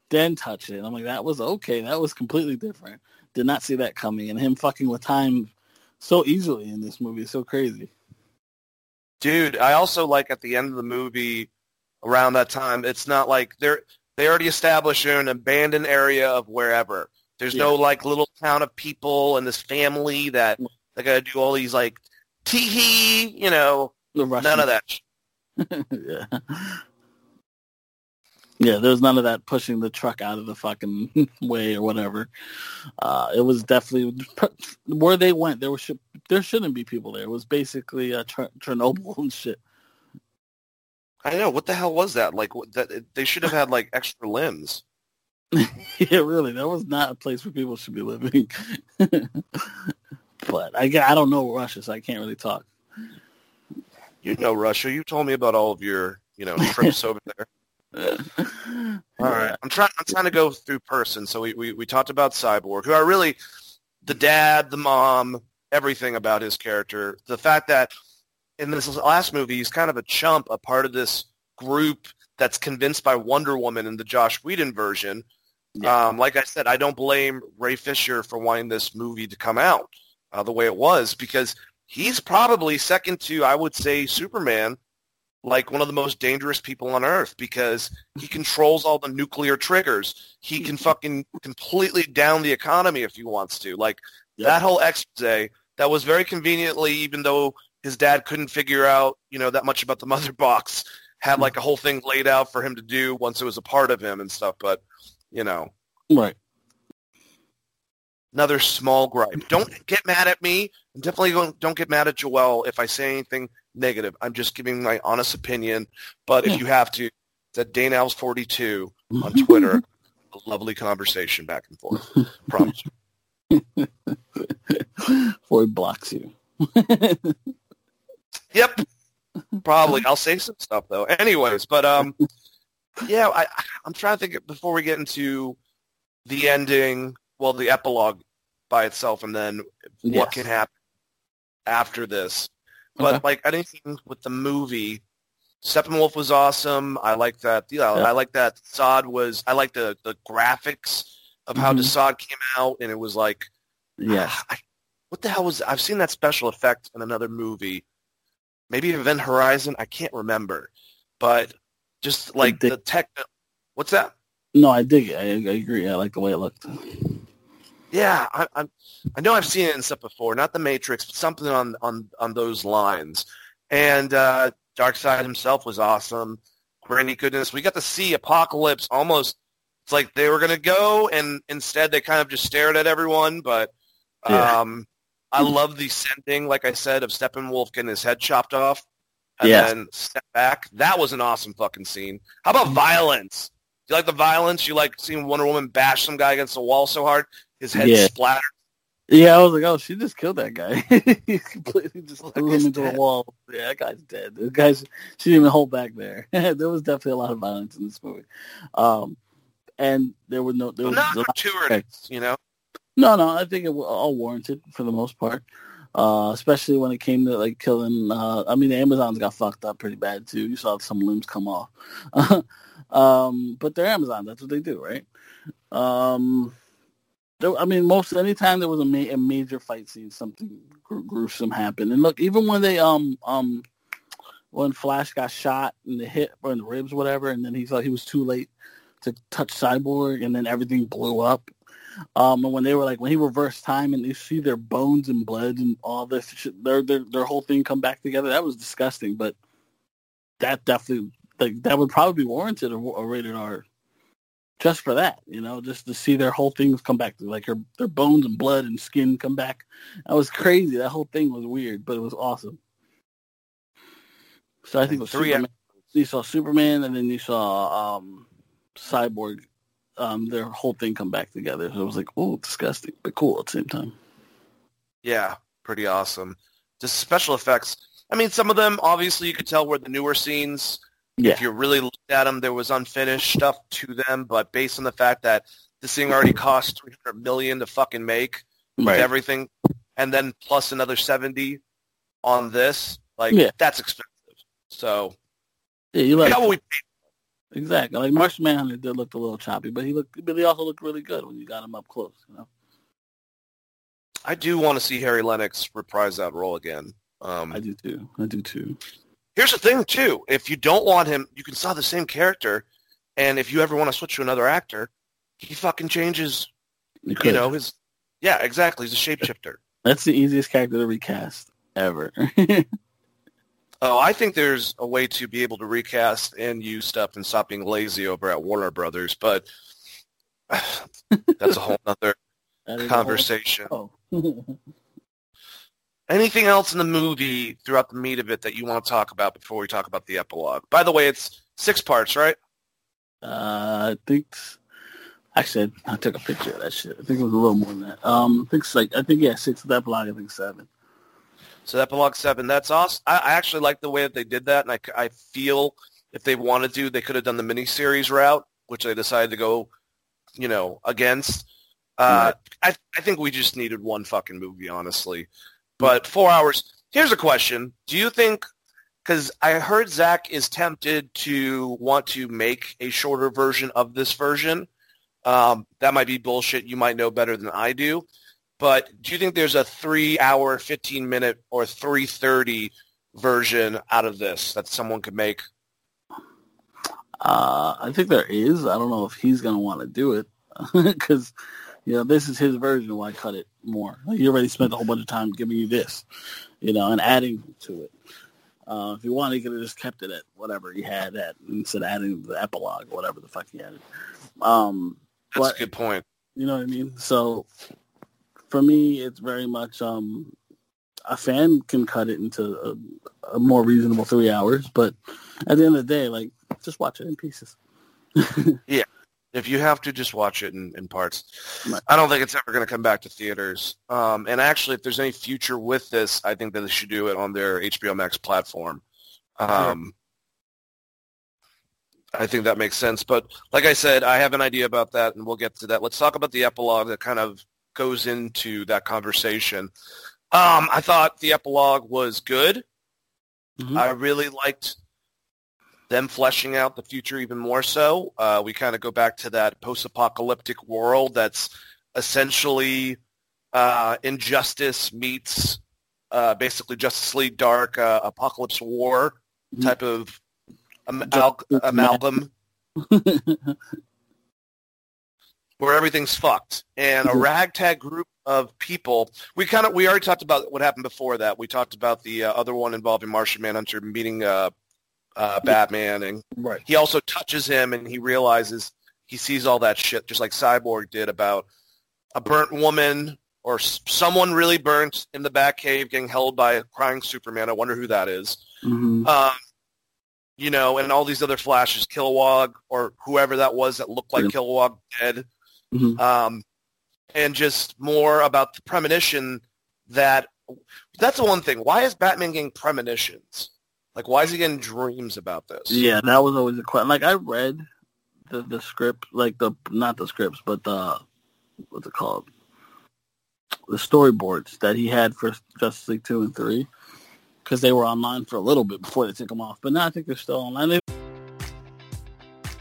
then touch it. And I'm like, that was okay. That was completely different. Did not see that coming. And him fucking with time so easily in this movie is so crazy. Dude, I also like at the end of the movie around that time, it's not like they're they already established an abandoned area of wherever. There's yeah. no like little town of people and this family that mm. they gotta do all these like tee hee, you know, none of that. yeah. Yeah, there was none of that pushing the truck out of the fucking way or whatever. Uh, it was definitely where they went. There was there shouldn't be people there. It was basically a Chernobyl and shit. I know what the hell was that? Like that they should have had like extra limbs. yeah, really, that was not a place where people should be living. but I I don't know Russia, so I can't really talk. You know Russia. You told me about all of your you know trips over there. All right, I'm trying. I'm trying to go through person. So we, we we talked about Cyborg, who are really the dad, the mom, everything about his character. The fact that in this last movie, he's kind of a chump, a part of this group that's convinced by Wonder Woman in the Joss Whedon version. Yeah. Um, like I said, I don't blame Ray Fisher for wanting this movie to come out uh, the way it was because he's probably second to, I would say, Superman like one of the most dangerous people on earth because he controls all the nuclear triggers. He can fucking completely down the economy if he wants to. Like yep. that whole expose that was very conveniently, even though his dad couldn't figure out, you know, that much about the mother box, had like a whole thing laid out for him to do once it was a part of him and stuff. But, you know. Right. Another small gripe. Don't get mad at me. And definitely don't, don't get mad at Joel if I say anything negative. I'm just giving my honest opinion. But if you have to, it's at Dane 42 on Twitter. a lovely conversation back and forth. Promise. Before he blocks you. yep. Probably. I'll say some stuff though. Anyways, but um, yeah, I I'm trying to think before we get into the ending well, the epilogue by itself, and then yes. what can happen after this. But okay. like anything with the movie, Steppenwolf was awesome. I like that. Yeah, yeah. I like that. Zod was. I like the the graphics of how mm-hmm. Desaad came out, and it was like, yeah. Ah, what the hell was? I've seen that special effect in another movie, maybe Event Horizon. I can't remember, but just like the tech. What's that? No, I dig it. I, I agree. I like the way it looked. Yeah, I, I, I know I've seen it in stuff before. Not the Matrix, but something on on on those lines. And uh, Darkseid himself was awesome. Granny goodness, we got to see Apokolips almost. It's like they were going to go, and instead they kind of just stared at everyone. But yeah. um, I love the sending, like I said, of Steppenwolf getting his head chopped off and yeah. then step back. That was an awesome fucking scene. How about violence? Do you like the violence? You like seeing Wonder Woman bash some guy against the wall so hard? His head yeah. splattered. Yeah, I was like, oh, she just killed that guy. he completely just threw him into dead. the wall. Yeah, that guy's dead. The guy's she didn't even hold back there. there was definitely a lot of violence in this movie, um, and there were no there was not gratuitous, you know. No, no, I think it was all warranted for the most part. Uh, especially when it came to like killing. Uh, I mean, the Amazons got fucked up pretty bad too. You saw some limbs come off, um, but they're Amazon. That's what they do, right? Um, I mean, most anytime there was a, ma- a major fight scene, something gr- gruesome happened. And look, even when they um um when Flash got shot in the hip or in the ribs, whatever, and then he thought he was too late to touch Cyborg, and then everything blew up. Um, and when they were like, when he reversed time and you see their bones and blood and all this, shit, their their their whole thing come back together, that was disgusting. But that definitely like that would probably be warranted a, a rated R just for that, you know, just to see their whole things come back, like her, their bones and blood and skin come back. That was crazy. That whole thing was weird, but it was awesome. So I think it was three. Superman. You saw Superman, and then you saw um, Cyborg. Um, their whole thing come back together. So it was like, oh, disgusting, but cool at the same time. Yeah, pretty awesome. Just special effects. I mean, some of them obviously you could tell were the newer scenes. Yeah. If you really looked at them, there was unfinished stuff to them. But based on the fact that this thing already cost three hundred million to fucking make with Right. everything, and then plus another seventy on this, like Yeah. that's expensive. So Yeah, you like we paid. exactly like Martian Manhunter did look a little choppy, but he looked, but he also looked really good when you got him up close. You know. I do want to see Harry Lennix reprise that role again. Um, I do too. I do too. Here's the thing, too. If you don't want him, you can have the same character. And if you ever want to switch to another actor, he fucking changes, You, you know, his... Yeah, exactly. He's a shapeshifter. that's the easiest character to recast ever. Oh, I think there's a way to be able to recast and use stuff and stop being lazy over at Warner Brothers, but that's a whole other a whole- conversation. Oh. Anything else in the movie throughout the meat of it that you want to talk about before we talk about the epilogue? By the way, it's six parts, right? Uh, I think actually I, I took a picture of that shit. I think it was a little more than that. Um, I think it's like I think yeah, six with epilogue. I think seven. So epilogue seven, that's awesome. I, I actually like the way that they did that, and I, I feel if they wanted to, they could have done the miniseries route, which they decided to go, you know, against. Uh, I, I think we just needed one fucking movie, honestly. But four hours. Here's a question: Do you think? Because I heard Zack is tempted to want to make a shorter version of this version. Um, that might be bullshit. You might know better than I do. But do you think there's a three-hour, fifteen-minute, or three-thirty version out of this that someone could make? Uh, I think there is. I don't know if he's gonna want to do it because you know this is his version. Why cut it more? He already spent a whole bunch of time giving you this, you know, and adding to it. Uh, if he wanted, he could have just kept it at whatever he had at instead of adding the epilogue or whatever the fuck he added. Um, That's but a good point. You know what I mean? So for me, it's very much um, a fan can cut it into a, a more reasonable three hours, but at the end of the day, like just watch it in pieces. If you have to, just watch it in, in parts. I don't think it's ever going to come back to theaters. Um, and actually, if there's any future with this, I think that they should do it on their HBO Max platform. Um, I think that makes sense. But like I said, I have an idea about that, and we'll get to that. Let's talk about the epilogue that kind of goes into that conversation. Um, I thought the epilogue was good. Mhm. I really liked them fleshing out the future even more so. Uh, we kind of go back to that post-apocalyptic world that's essentially uh, injustice meets uh, basically Justice League Dark uh, Apokolips War Mhm. type of amal- Justice amalgam where everything's fucked and a Mhm. ragtag group of people. We kind of we already talked about what happened before that. We talked about the uh, other one involving Martian Manhunter meeting uh, uh, Batman, and right. he also touches him, and he realizes he sees all that shit, just like Cyborg did about a burnt woman or s- someone really burnt in the Batcave getting held by a crying Superman. I wonder who that is. hmm Um, you know, and all these other flashes, Kilowog or whoever that was that looked like Yep. Kilowog dead hmm um, and just more about the premonition that that's the one thing. Why is Batman getting premonitions? Like, why is he getting dreams about this? Yeah, that was always a question. Like I read the the script, like the not the scripts, but the what's it called? The storyboards that he had for Justice League two and three, because they were online for a little bit before they took them off. But now I think they're still online. They-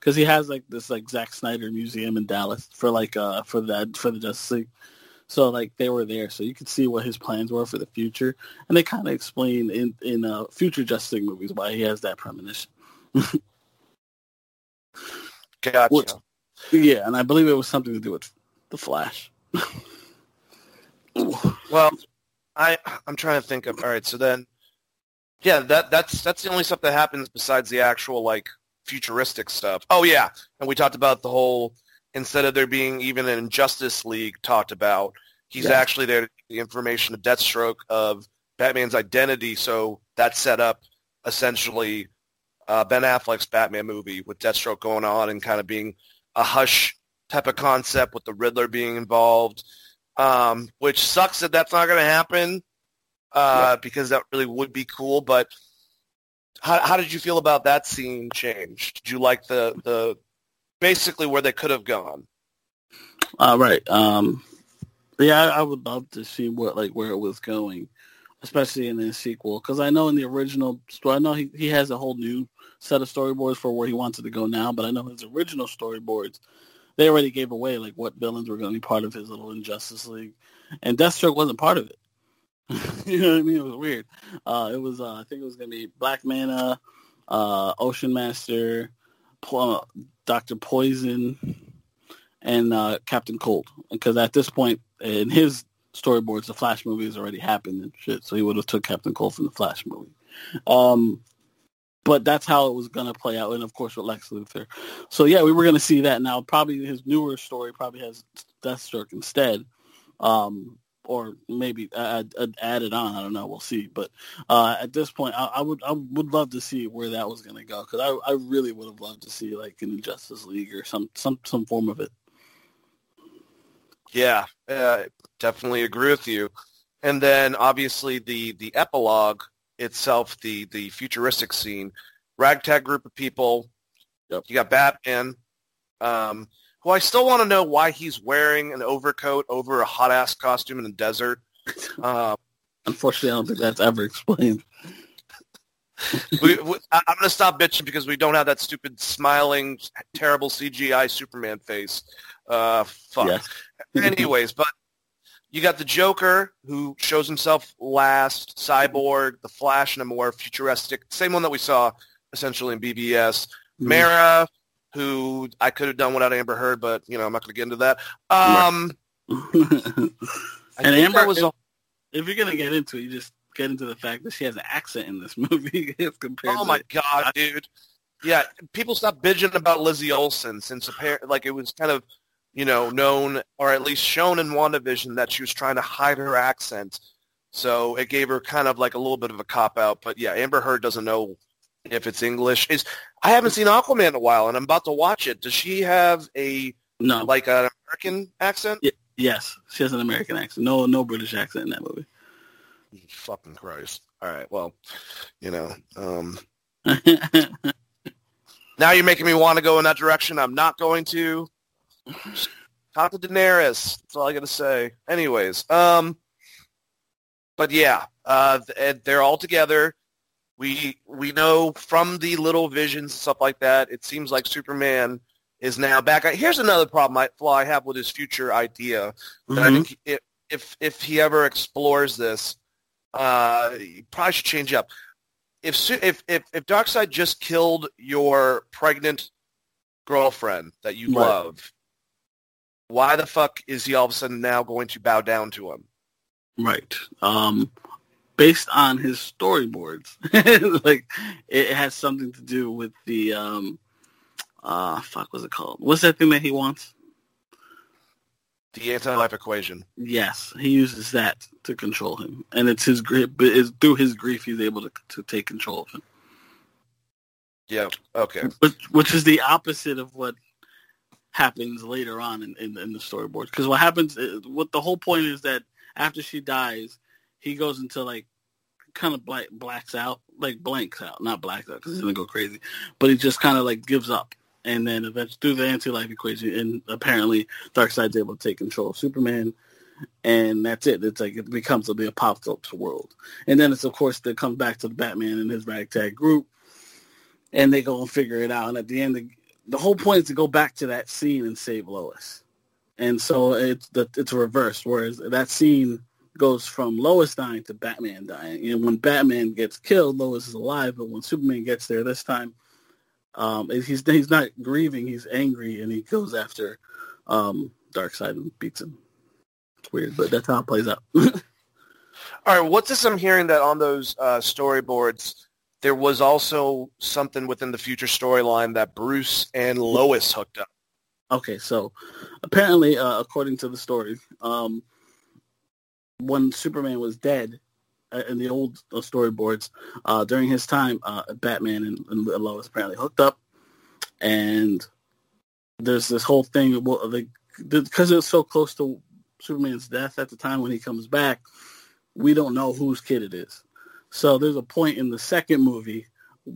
because he has like this like Zack Snyder museum in Dallas for like uh for that for the Justice League. So like they were there, so you could see what his plans were for the future, and they kind of explain in in uh, future Justice League movies why he has that premonition. Gotcha. Which- yeah, and I believe it was something to do with the Flash. Well, I I'm trying to think of all right. So then, yeah, that that's that's the only stuff that happens besides the actual like futuristic stuff. Oh yeah, and we talked about the whole instead of there being even an Injustice League talked about, he's Yeah. actually there the information of Deathstroke of Batman's identity. So that set up essentially uh, Ben Affleck's Batman movie with Deathstroke going on and kind of being a hush type of concept with the Riddler being involved um, which sucks that that's not going to happen uh, because that really would be cool. But how, how did you feel about that scene change? Did you like the the basically where they could have gone? All right. Um, yeah, I, I would love to see what like where it was going, especially in the sequel. Because I know in the original story, I know he, he has a whole new set of storyboards for where he wanted to go now. But I know his original storyboards, they already gave away like what villains were going to be part of his little Injustice League, and Deathstroke wasn't part of it. you know what I mean? It was weird. Uh, it was uh, I think it was going to be Black Manta, uh, Ocean Master, Po- Doctor Poison and uh, Captain Cold. Because at this point in his storyboards, the Flash movie has already happened and shit. So he would have took Captain Cold from the Flash movie. Um, but that's how it was going to play out, and of course with Lex Luthor. So yeah, we were going to see that. Now probably his newer story probably has Deathstroke instead. Um, or maybe add, add, add it on. I don't know. We'll see. But uh, at this point, I, I would I would love to see where that was going to go because I, I really would have loved to see like an Justice League or some some some form of it. Yeah, uh, definitely agree with you. And then obviously the the epilogue itself, the the futuristic scene, ragtag group of people. Yep. You got Batman, um, who I still want to know why he's wearing an overcoat over a hot ass costume in the desert. Um, Unfortunately, I don't think that's ever explained. we, we, I- I'm going to stop bitching because we don't have that stupid smiling, terrible CGI Superman face. Uh, fuck. Anyways, but you got the Joker who shows himself last, Cyborg, the Flash in a more futuristic, same one that we saw essentially in BvS. Mm-hmm. Mera, who I could have done without Amber Heard, but you know I'm not going to get into that. Um, and Amber, was a, if you're gonna get into it, you just get into the fact that she has an accent in this movie as compared. oh to, my god, dude. Yeah, people stop bitching about Lizzie Olsen since apparently, like it was kind of, you know, known or at least shown in WandaVision that she was trying to hide her accent. So it gave her kind of like a little bit of a cop out. But yeah, Amber Heard doesn't know if it's English. Is I haven't seen Aquaman in a while, and I'm about to watch it. Does she have a No, like an American accent? Y- yes, she has an American accent. No, no British accent in that movie. Fucking Christ! All right, well, you know, um, now you're making me want to go in that direction. I'm not going to. Talk to Daenerys. That's all I got to say. Anyways, um, but yeah, uh, they're all together. We we know from the little visions and stuff like that. It seems like Superman is now back. Here's another problem I flaw I have with his future idea. That I think if if if he ever explores this, uh, he probably should change up. If if if if Darkseid just killed your pregnant girlfriend that you Right. love, why the fuck is he all of a sudden now going to bow down to him? Right. Um, based on his storyboards, like it has something to do with the um, uh, fuck, what's it called? What's that thing that he wants? The anti-life equation. Yes, he uses that to control him, and it's his grief. But it's through his grief he's able to to take control of him, Yeah. Okay. which which is the opposite of what happens later on in, in, in the storyboard. Because what happens, is, what the whole point is that after she dies, he goes into like kind of black, blacks out, like blanks out, not blacks out because he's gonna go crazy, but he just kind of like gives up. And then eventually through the anti-life equation, and apparently Darkseid's able to take control of Superman, and that's it. It's like it becomes a the apocalypse world. And then it's of course that comes back to the Batman and his ragtag group, and they go and figure it out. And at the end, the, the whole point is to go back to that scene and save Lois. And so it's the, it's reversed, whereas that scene goes from Lois dying to Batman dying. And when Batman gets killed, Lois is alive. But when Superman gets there this time, um, he's he's not grieving. He's angry, and he goes after um, Darkseid and beats him. It's weird, but that's how it plays out. All right, what's this I'm hearing that on those uh, storyboards there was also something within the future storyline that Bruce and Lois hooked up. Okay, so apparently, uh, according to the story, um, when Superman was dead uh, in the old uh, storyboards, uh, during his time, uh, Batman and, and, Lois apparently hooked up, and there's this whole thing like because it was so close to Superman's death at the time when he comes back, we don't know whose kid it is. So there's a point in the second movie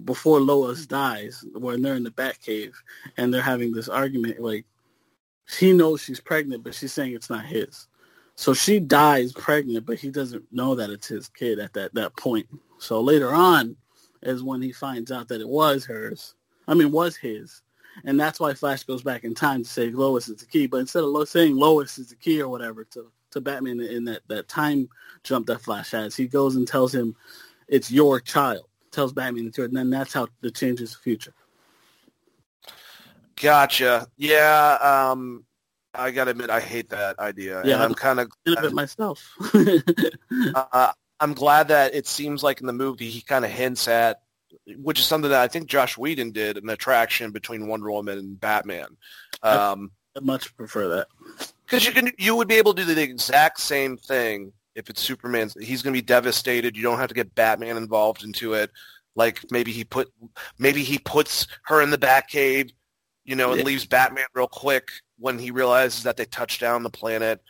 before Lois dies when they're in the Batcave and they're having this argument like she knows she's pregnant but she's saying it's not his. So she dies pregnant, but he doesn't know that it's his kid at that, that point. So later on is when he finds out that it was hers. I mean, was his. And that's why Flash goes back in time to say Lois is the key. But instead of saying Lois is the key or whatever to, to Batman in that, that time jump that Flash has, he goes and tells him it's your child. Tells Batman it's yours. And then that's how the changes the future. Gotcha. Yeah. Um, I gotta admit, I hate that idea. Yeah, and I'm kind of it myself. uh, I'm glad that it seems like in the movie he kind of hints at, which is something that I think Joss Whedon did, an attraction between Wonder Woman and Batman. Um, I much prefer that because you can you would be able to do the exact same thing if it's Superman. He's going to be devastated. You don't have to get Batman involved into it. Like maybe he put maybe he puts her in the Batcave, you know, and yeah. leaves Batman real quick when he realizes that they touched down the planet.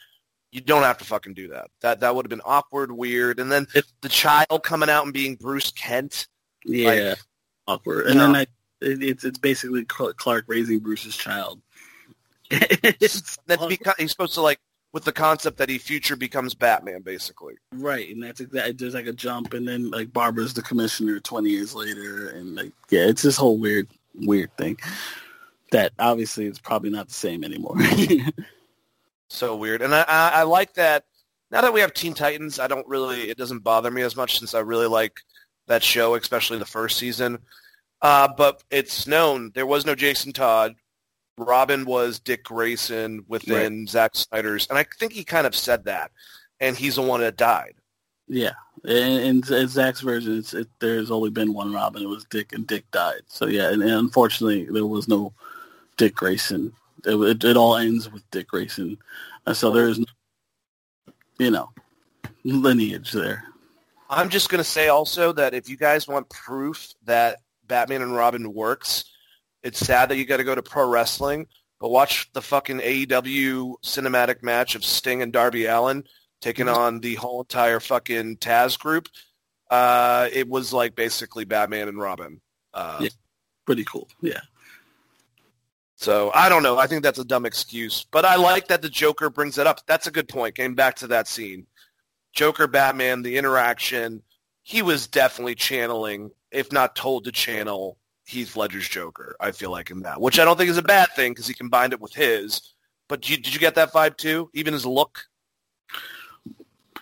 You don't have to fucking do that. That that would have been awkward, weird, and then if, the child coming out and being Bruce Kent. Yeah, like, awkward. And no. then I, it, it's it's basically Clark raising Bruce's child. that's because he's supposed to like with the concept that he future becomes Batman, basically. Right, and that's exactly there's like a jump, and then like Barbara's the commissioner twenty years later, and like yeah, it's this whole weird weird thing that obviously it's probably not the same anymore. so weird, and I, I, I like that. Now that we have Teen Titans, I don't really it doesn't bother me as much since I really like that show, especially the first season. Uh, but it's known there was no Jason Todd. Robin was Dick Grayson within right. Zack Snyder's, and I think he kind of said that, and he's the one that died. Yeah, in, in Zack's version, it, there's only been one Robin. It was Dick, and Dick died. So yeah, and, and unfortunately, there was no Dick Grayson. It, it, it all ends with Dick Grayson. Uh, so there's, you know, lineage there. I'm just going to say also that if you guys want proof that Batman and Robin works, it's sad that you got to go to pro wrestling, but watch the fucking AEW cinematic match of Sting and Darby Allin taking mm-hmm. on the whole entire fucking Taz group. Uh, it was like basically Batman and Robin. Uh, yeah, pretty cool. Yeah. So I don't know. I think that's a dumb excuse, but I like that the Joker brings it up. That's a good point. Getting back to that scene, Joker, Batman, the interaction. He was definitely channeling, if not told to channel, Heath Ledger's Joker. I feel like in that, which I don't think is a bad thing because he combined it with his. But did you, did you get that vibe too? Even his look.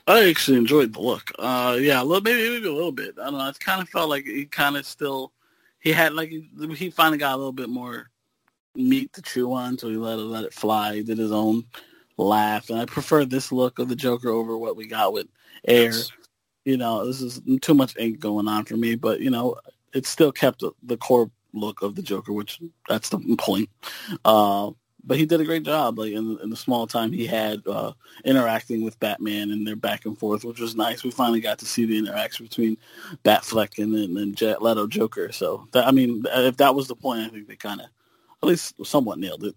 I actually enjoyed the look. Uh, yeah, a little, maybe maybe a little bit. I don't know. It kind of felt like he kind of still he had like he finally got a little bit more meat to chew on, so he let it let it fly. He did his own laugh, and I prefer this look of the Joker over what we got with Ayer. Yes. You know, this is too much ink going on for me, but you know, it still kept the core look of the Joker, which that's the point. Uh, but he did a great job, like in, in the small time he had uh, interacting with Batman and their back and forth, which was nice. We finally got to see the interaction between Batfleck and and Jared Leto Joker. So that, I mean, if that was the point, I think they kind of at least somewhat nailed it.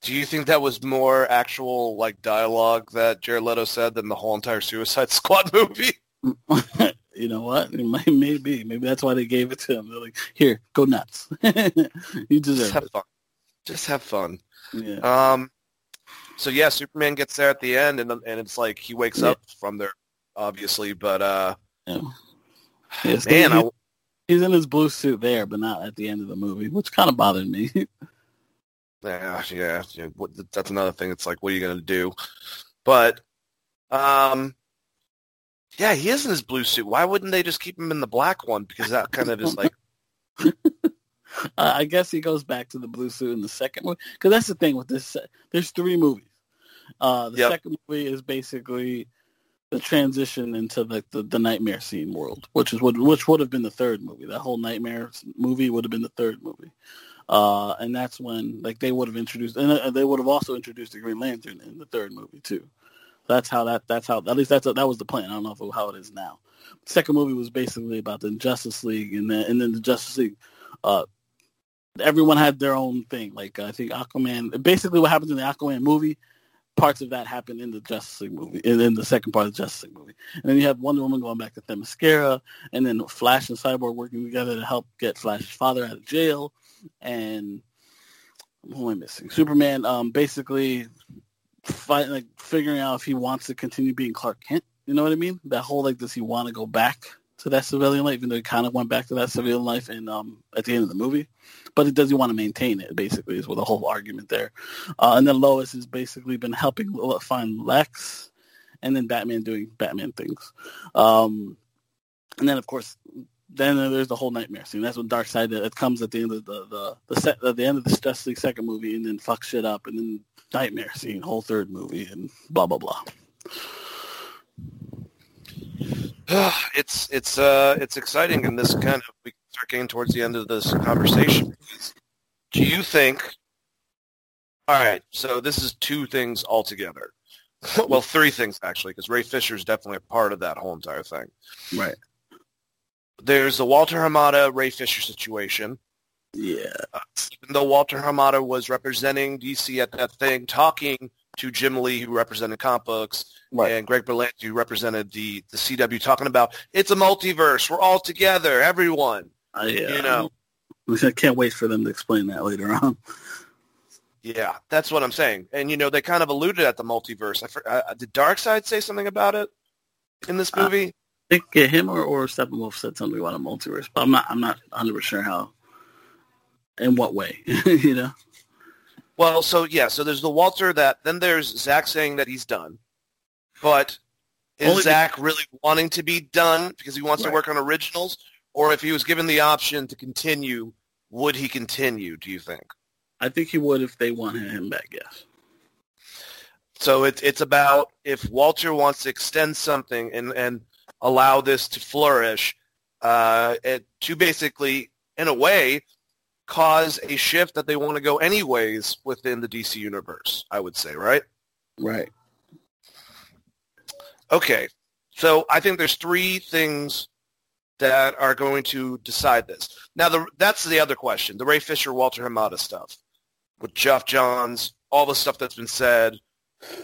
Do you think that was more actual like dialogue that Jared Leto said than the whole entire Suicide Squad movie? you know what? It might, maybe. Maybe that's why they gave it to him. They're like, here, go nuts. you deserve Just have it. fun. Just have fun. Yeah. Um, so yeah, Superman gets there at the end, and and it's like he wakes Yeah. up from there, obviously. But uh, yeah. Yes, man, I, he's in his blue suit there, but not at the end of the movie, which kind of bothered me. yeah, yeah, yeah, what, that's another thing. It's like, what are you gonna do? But, um, yeah, he is in his blue suit. Why wouldn't they just keep him in the black one? Because that kind of is like, I guess he goes back to the blue suit in the second one because that's the thing with this. There's three movies. Uh, the Yep. second movie is basically the transition into the, the the nightmare scene world, which is what which would have been the third movie. That whole nightmare movie would have been the third movie, uh, and that's when like they would have introduced, and uh, they would have also introduced the Green Lantern in the third movie too. That's how that that's how at least that's that was the plan. I don't know how it is now. Second movie was basically about the Justice League, and then and then the Justice League. Uh, everyone had their own thing. Like I think Aquaman. Basically, what happens in the Aquaman movie, parts of that happen in the Justice League movie, and in the second part of the Justice League movie. And then you have Wonder Woman going back to Themyscira, and then Flash and Cyborg working together to help get Flash's father out of jail, and who am I missing? Superman. Um, basically, fight like figuring out if he wants to continue being Clark Kent. You know what I mean? That whole like, does he want to go back to that civilian life? Even though he kind of went back to that civilian life in um at the end of the movie, but he doesn't want to maintain it? Basically, is what the whole argument there. Uh, and then Lois has basically been helping find Lex, and then Batman doing Batman things. Um, and then of course, then there's the whole nightmare scene. That's when Darkseid it comes at the end of the the, the set at the end of the Justice League second movie, and then fucks shit up, and then nightmare scene, whole third movie, and blah blah blah. it's it's uh it's exciting, and this kind of we start getting towards the end of this conversation. Do you think? All right, so this is two things altogether. well, three things actually, because Ray Fisher is definitely a part of that whole entire thing. Right. There's the Walter Hamada Ray Fisher situation. Yeah. Even though Walter Hamada was representing DC at that thing, talking to Jim Lee, who represented comic books, Right. and Greg Berlanti, who represented the, the CW, talking about it's a multiverse. We're all together, everyone. I, yeah. You know. I can't wait for them to explain that later on. Yeah, that's what I'm saying. And you know, they kind of alluded at the multiverse. I, uh, did Darkseid say something about it in this Uh, movie? I think yeah, him or, or Steppenwolf said something about a multiverse, but I'm not I'm not 100 percent sure how, in what way, you know. Well, so yeah, so there's the Walter that. Then there's Zack saying that he's done, but is Only be- Zack really wanting to be done because he wants to work on originals, or if he was given the option to continue, would he continue? Do you think? I think he would if they wanted him back. Yes. So it's it's about if Walter wants to extend something and and allow this to flourish, uh, it, to basically, in a way, cause a shift that they want to go anyways within the DC universe. I would say, right? Right. Okay, so I think there's three things that are going to decide this. Now, the, that's the other question: the Ray Fisher, Walter Hamada stuff with Geoff Johns, all the stuff that's been said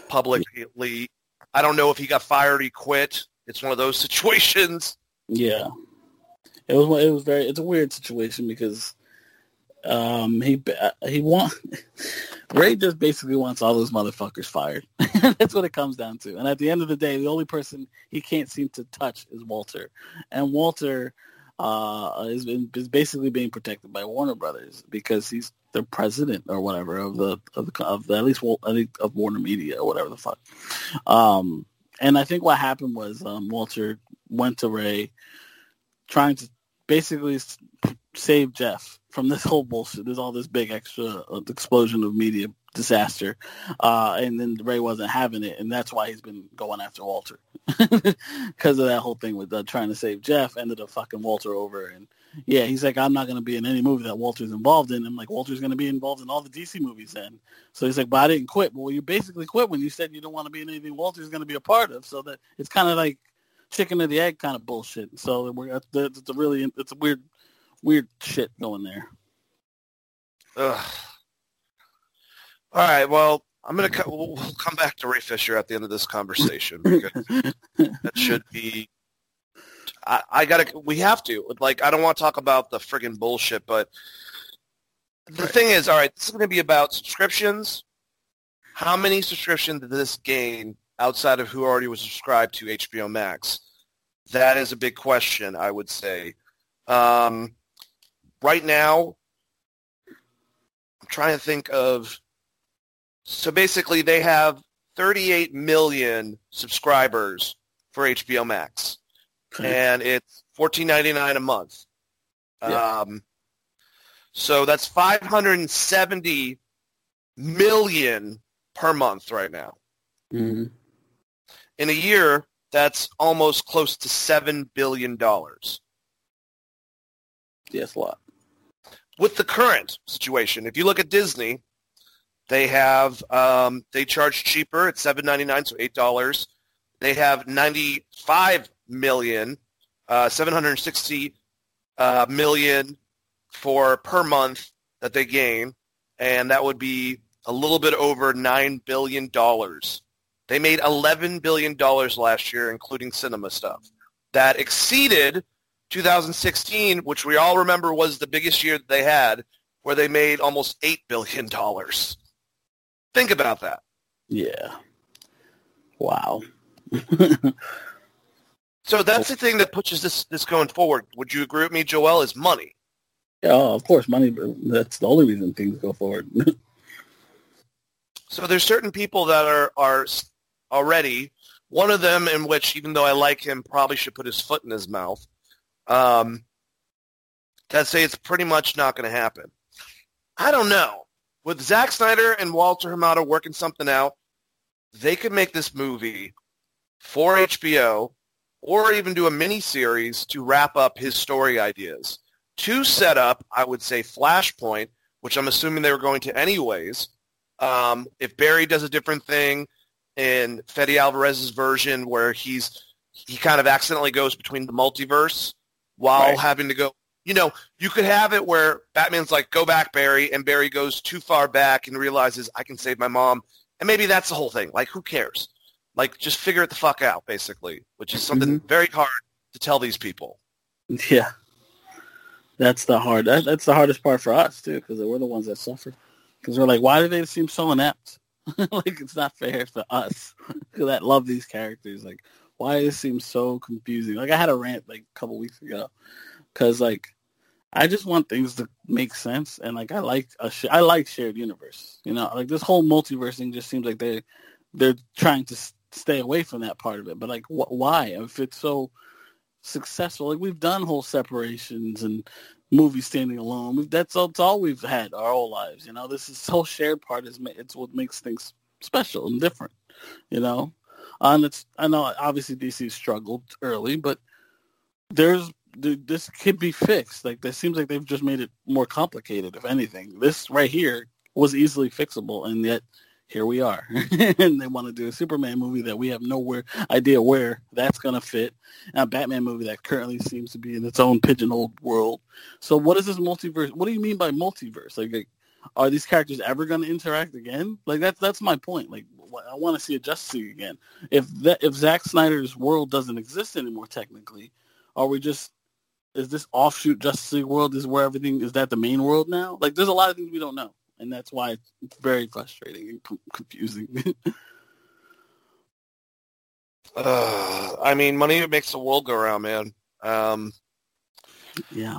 publicly. I don't know if he got fired, he quit. It's one of those situations. Yeah. It was it was very it's a weird situation because um he he want Ray just basically wants all those motherfuckers fired. That's what it comes down to. And at the end of the day, the only person he can't seem to touch is Walter. And Walter uh is been, is basically being protected by Warner Brothers because he's the president or whatever of the of the of the, at least of Warner Media or whatever the fuck. Um and I think what happened was um Walter went to Ray trying to basically save Geoff from this whole bullshit. There's all this big extra uh, explosion of media disaster, uh, and then Ray wasn't having it, and that's why he's been going after Walter because of that whole thing with uh, trying to save Geoff. Ended up fucking Walter over, and yeah, he's like, I'm not going to be in any movie that Walter's involved in. I'm like, Walter's going to be involved in all the DC movies then. So he's like, but I didn't quit. Well, you basically quit when you said you don't want to be in anything Walter's going to be a part of. So that it's kind of like chicken or the egg kind of bullshit. So we're it's a really it's a weird weird shit going there. Ugh. All right. Well, I'm gonna co- we'll we'll come back to Ray Fisher at the end of this conversation because that should be. I, I gotta. We have to. Like, I don't want to talk about the friggin' bullshit, but the thing is, all right, this is gonna be about subscriptions. How many subscriptions did this gain outside of who already was subscribed to HBO Max? That is a big question. I would say. Um, right now, I'm trying to think of. So basically, they have 38 million subscribers for HBO Max, and it's 14.99 a month. Yeah. Um, so that's 570 million per month right now. Mhm. In a year, that's almost close to seven billion dollars. Yeah, a lot. With the current situation. If you look at Disney, they have um, they charge cheaper at seven ninety nine, so eight dollars. They have ninety five million, uh, seven hundred sixty uh, million for per month that they gain, and that would be a little bit over nine billion dollars. They made eleven billion dollars last year, including cinema stuff. That exceeded 2016, which we all remember was the biggest year that they had, where they made almost $8 billion. Think about that. Yeah. Wow. So that's the thing that pushes this, this going forward. Would you agree with me, Joel, is money. Yeah, oh, of course, money. That's the only reason things go forward. So there's certain people that are, are already, one of them in which, even though I like him, probably should put his foot in his mouth, um, that say it's pretty much not going to happen. I don't know. With Zack Snyder and Walter Hamada working something out, they could make this movie for HBO or even do a mini series to wrap up his story ideas. To set up, I would say Flashpoint, which I'm assuming they were going to anyways. Um, if Barry does a different thing in Fede Alvarez's version where he's he kind of accidentally goes between the multiverse while Right. having to go you know, you could have it where Batman's like, go back, Barry, and Barry goes too far back and realizes I can save my mom. And maybe that's the whole thing. Like, who cares? Like, just figure it the fuck out, basically, which is something mm-hmm. very hard to tell these people. yeah. That's the hard. That, that's the hardest part for us too, because we're the ones that suffer. Because we're like, why do they seem so inept? like it's not fair for us that love these characters. Like, why it seem so confusing? Like I had a rant like a couple weeks ago, because like I just want things to make sense, and like I like a sh- I like shared universe. You know, like this whole multiverse thing just seems like they they're trying to stay away from that part of it. But like, wh- why? If it's so successful, like we've done whole separations and movies standing alone. We've, that's all, that's all we've had our whole lives. You know, this is whole shared part is it's what makes things special and different. You know, and it's I know obviously DC struggled early, but there's this could be fixed. Like this seems like they've just made it more complicated. If anything, this right here was easily fixable, and yet here we are. and they want to do a Superman movie that we have nowhere idea where that's going to fit. And a Batman movie that currently seems to be in its own pigeonholed world. So what is this multiverse? What do you mean by multiverse? Like, like are these characters ever going to interact again? Like that's that's my point. Like I want to see a Justice League again. If that if Zack Snyder's world doesn't exist anymore, technically, are we just is this offshoot Justice League world is where everything is that the main world now? Like there's a lot of things we don't know, and that's why it's very frustrating and confusing. Uh, I mean, money makes the world go around, man. Um, yeah,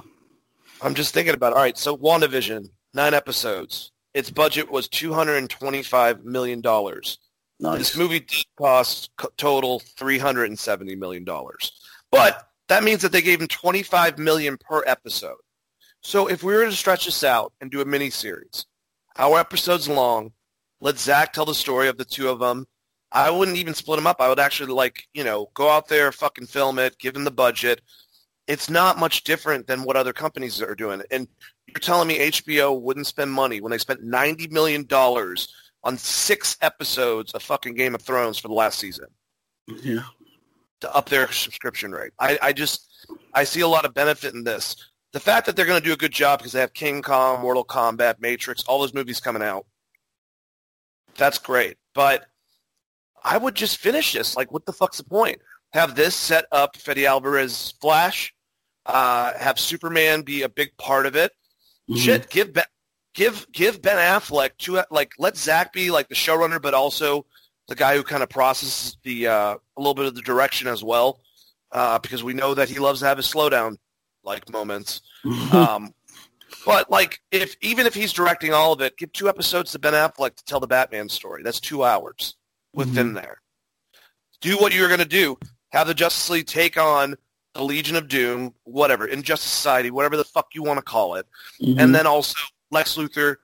I'm just thinking about All right, so WandaVision, nine episodes. Its budget was $225 million. nice. This movie did cost total $370 million. But that means that they gave him 25 million per episode. So if we were to stretch this out and do a mini-series, our episode's long, let Zack tell the story of the two of them. I wouldn't even split them up. I would actually, like, you know, go out there, fucking film it, give him the budget. It's not much different than what other companies are doing. And you're telling me HBO wouldn't spend money when they spent $90 million on six episodes of fucking Game of Thrones for the last season yeah, to up their subscription rate. I, I just I see a lot of benefit in this. The fact that they're going to do a good job because they have King Kong, Mortal Kombat, Matrix, all those movies coming out. That's great. But I would just finish this. Like, what the fuck's the point? Have this set up Fede Alvarez Flash, uh, have Superman be a big part of it. Mm-hmm. Shit, give Ben, give give Ben Affleck to like let Zack be like the showrunner, but also the guy who kind of processes the uh, a little bit of the direction as well, uh, because we know that he loves to have his slowdown like moments. um, but like, if even if he's directing all of it, give two episodes to Ben Affleck to tell the Batman story. That's two hours within mm-hmm. there. Do what you're going to do. Have the Justice League take on the Legion of Doom, whatever, Injustice Society, whatever the fuck you want to call it, mm-hmm. and then also Lex Luthor,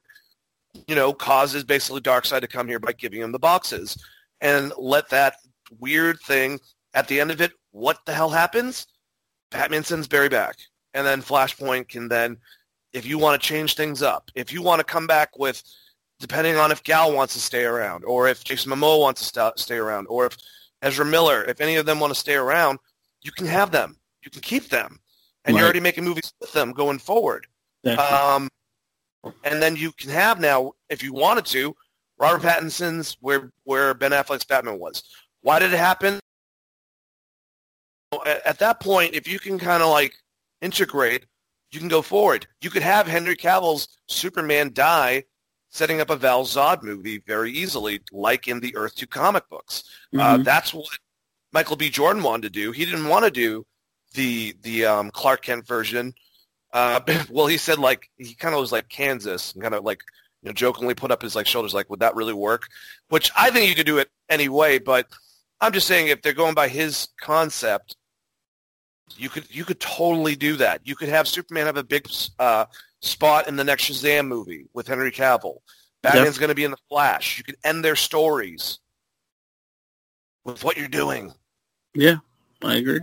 you know, causes basically Darkseid to come here by giving him the boxes, and let that weird thing at the end of it. What the hell happens? Batman sends Barry back, and then Flashpoint can then, if you want to change things up, if you want to come back with, depending on if Gal wants to stay around, or if Jason Momoa wants to st- stay around, or if Ezra Miller, if any of them want to stay around, you can have them. You can keep them, and right. you're already making movies with them going forward. Um, and then you can have now, if you wanted to, Robert Pattinson's where where Ben Affleck's Batman was. Why did it happen? At, at that point, if you can kind of like integrate, you can go forward. You could have Henry Cavill's Superman die setting up a Val Zod movie very easily, like in the Earth 2 comic books. Uh, mm-hmm. Uh, that's what Michael B. Jordan wanted to do. He didn't want to do the the um, Clark Kent version. Uh, well, he said like he kind of was like Kansas and kind of like you know jokingly put up his like shoulders like would that really work? Which I think you could do it anyway, but I'm just saying if they're going by his concept, you could you could totally do that. You could have Superman have a big uh, spot in the next Shazam movie with Henry Cavill. Batman's yep. going to be in the Flash. You can end their stories with what you're doing. Yeah, I agree.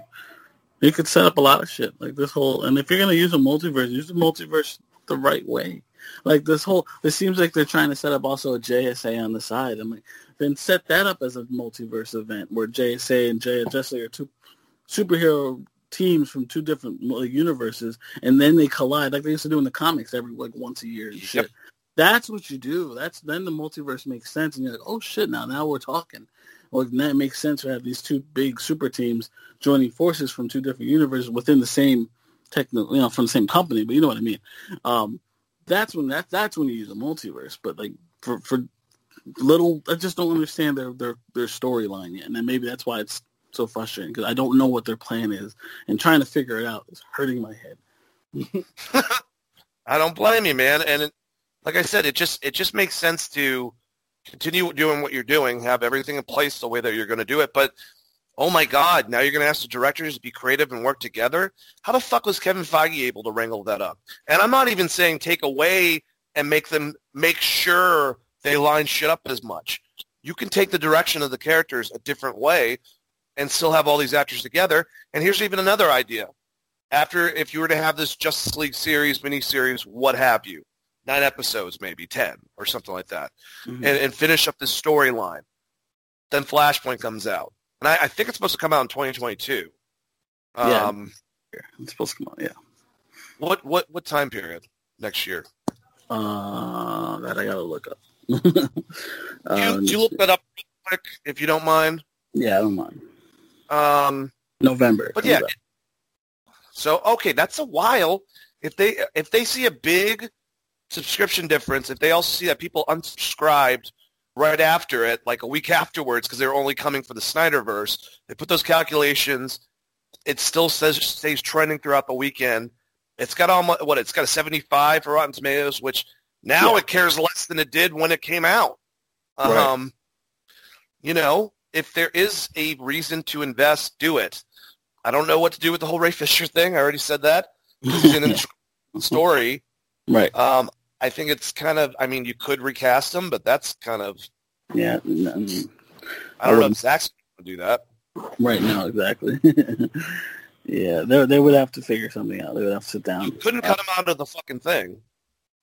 You could set up a lot of shit like this whole, and if you're gonna use a multiverse, use the multiverse the right way. Like this whole, it seems like they're trying to set up also a JSA on the side. I'm like, then set that up as a multiverse event where JSA and J Justice are two superhero teams from two different universes, and then they collide like they used to do in the comics every like once a year and shit. Yep. That's what you do. That's then the multiverse makes sense, and you're like, oh shit, now now we're talking. Well, that makes sense to have these two big super teams joining forces from two different universes within the same techno, you know, from the same company. But you know what I mean. Um, that's when that that's when you use a multiverse. But like for for little, I just don't understand their their their storyline yet, and then maybe that's why it's so frustrating because I don't know what their plan is, and trying to figure it out is hurting my head. I don't blame you, man. And it, like I said, it just it just makes sense to continue doing what you're doing, have everything in place the way that you're going to do it. But oh my God, now you're going to ask the directors to be creative and work together. How the fuck was Kevin Feige able to wrangle that up? And I'm not even saying take away and make them make sure they line shit up as much. You can take the direction of the characters a different way and still have all these actors together. And here's even another idea. After, if you were to have this Justice League series, miniseries, what have you, nine episodes, maybe 10 or something like that, mm-hmm. and, and, finish up this storyline. Then Flashpoint comes out. And I, I, think it's supposed to come out in 2022. Um, yeah, it's supposed to come out, yeah. What, what, what time period next year? Uh, that I got to look up. uh, you, you look that up quick, if you don't mind? Yeah, I don't mind. Um, November. But yeah. So okay, that's a while. If they if they see a big subscription difference, if they also see that people unsubscribed right after it, like a week afterwards, because they're only coming for the Snyderverse, they put those calculations. It still says stays trending throughout the weekend. It's got almost what it's got a 75 for Rotten Tomatoes, which now yeah. it cares less than it did when it came out. Right. Um, you know, if there is a reason to invest, do it. I don't know what to do with the whole Ray Fisher thing. I already said that. It's an story. Right. Um, I think it's kind of. I mean, you could recast him, but that's kind of. Yeah. I don't know um, if Zack's going to do that. Right now, exactly. yeah, they they would have to figure something out. They would have to sit down. You couldn't cut him out of the fucking thing.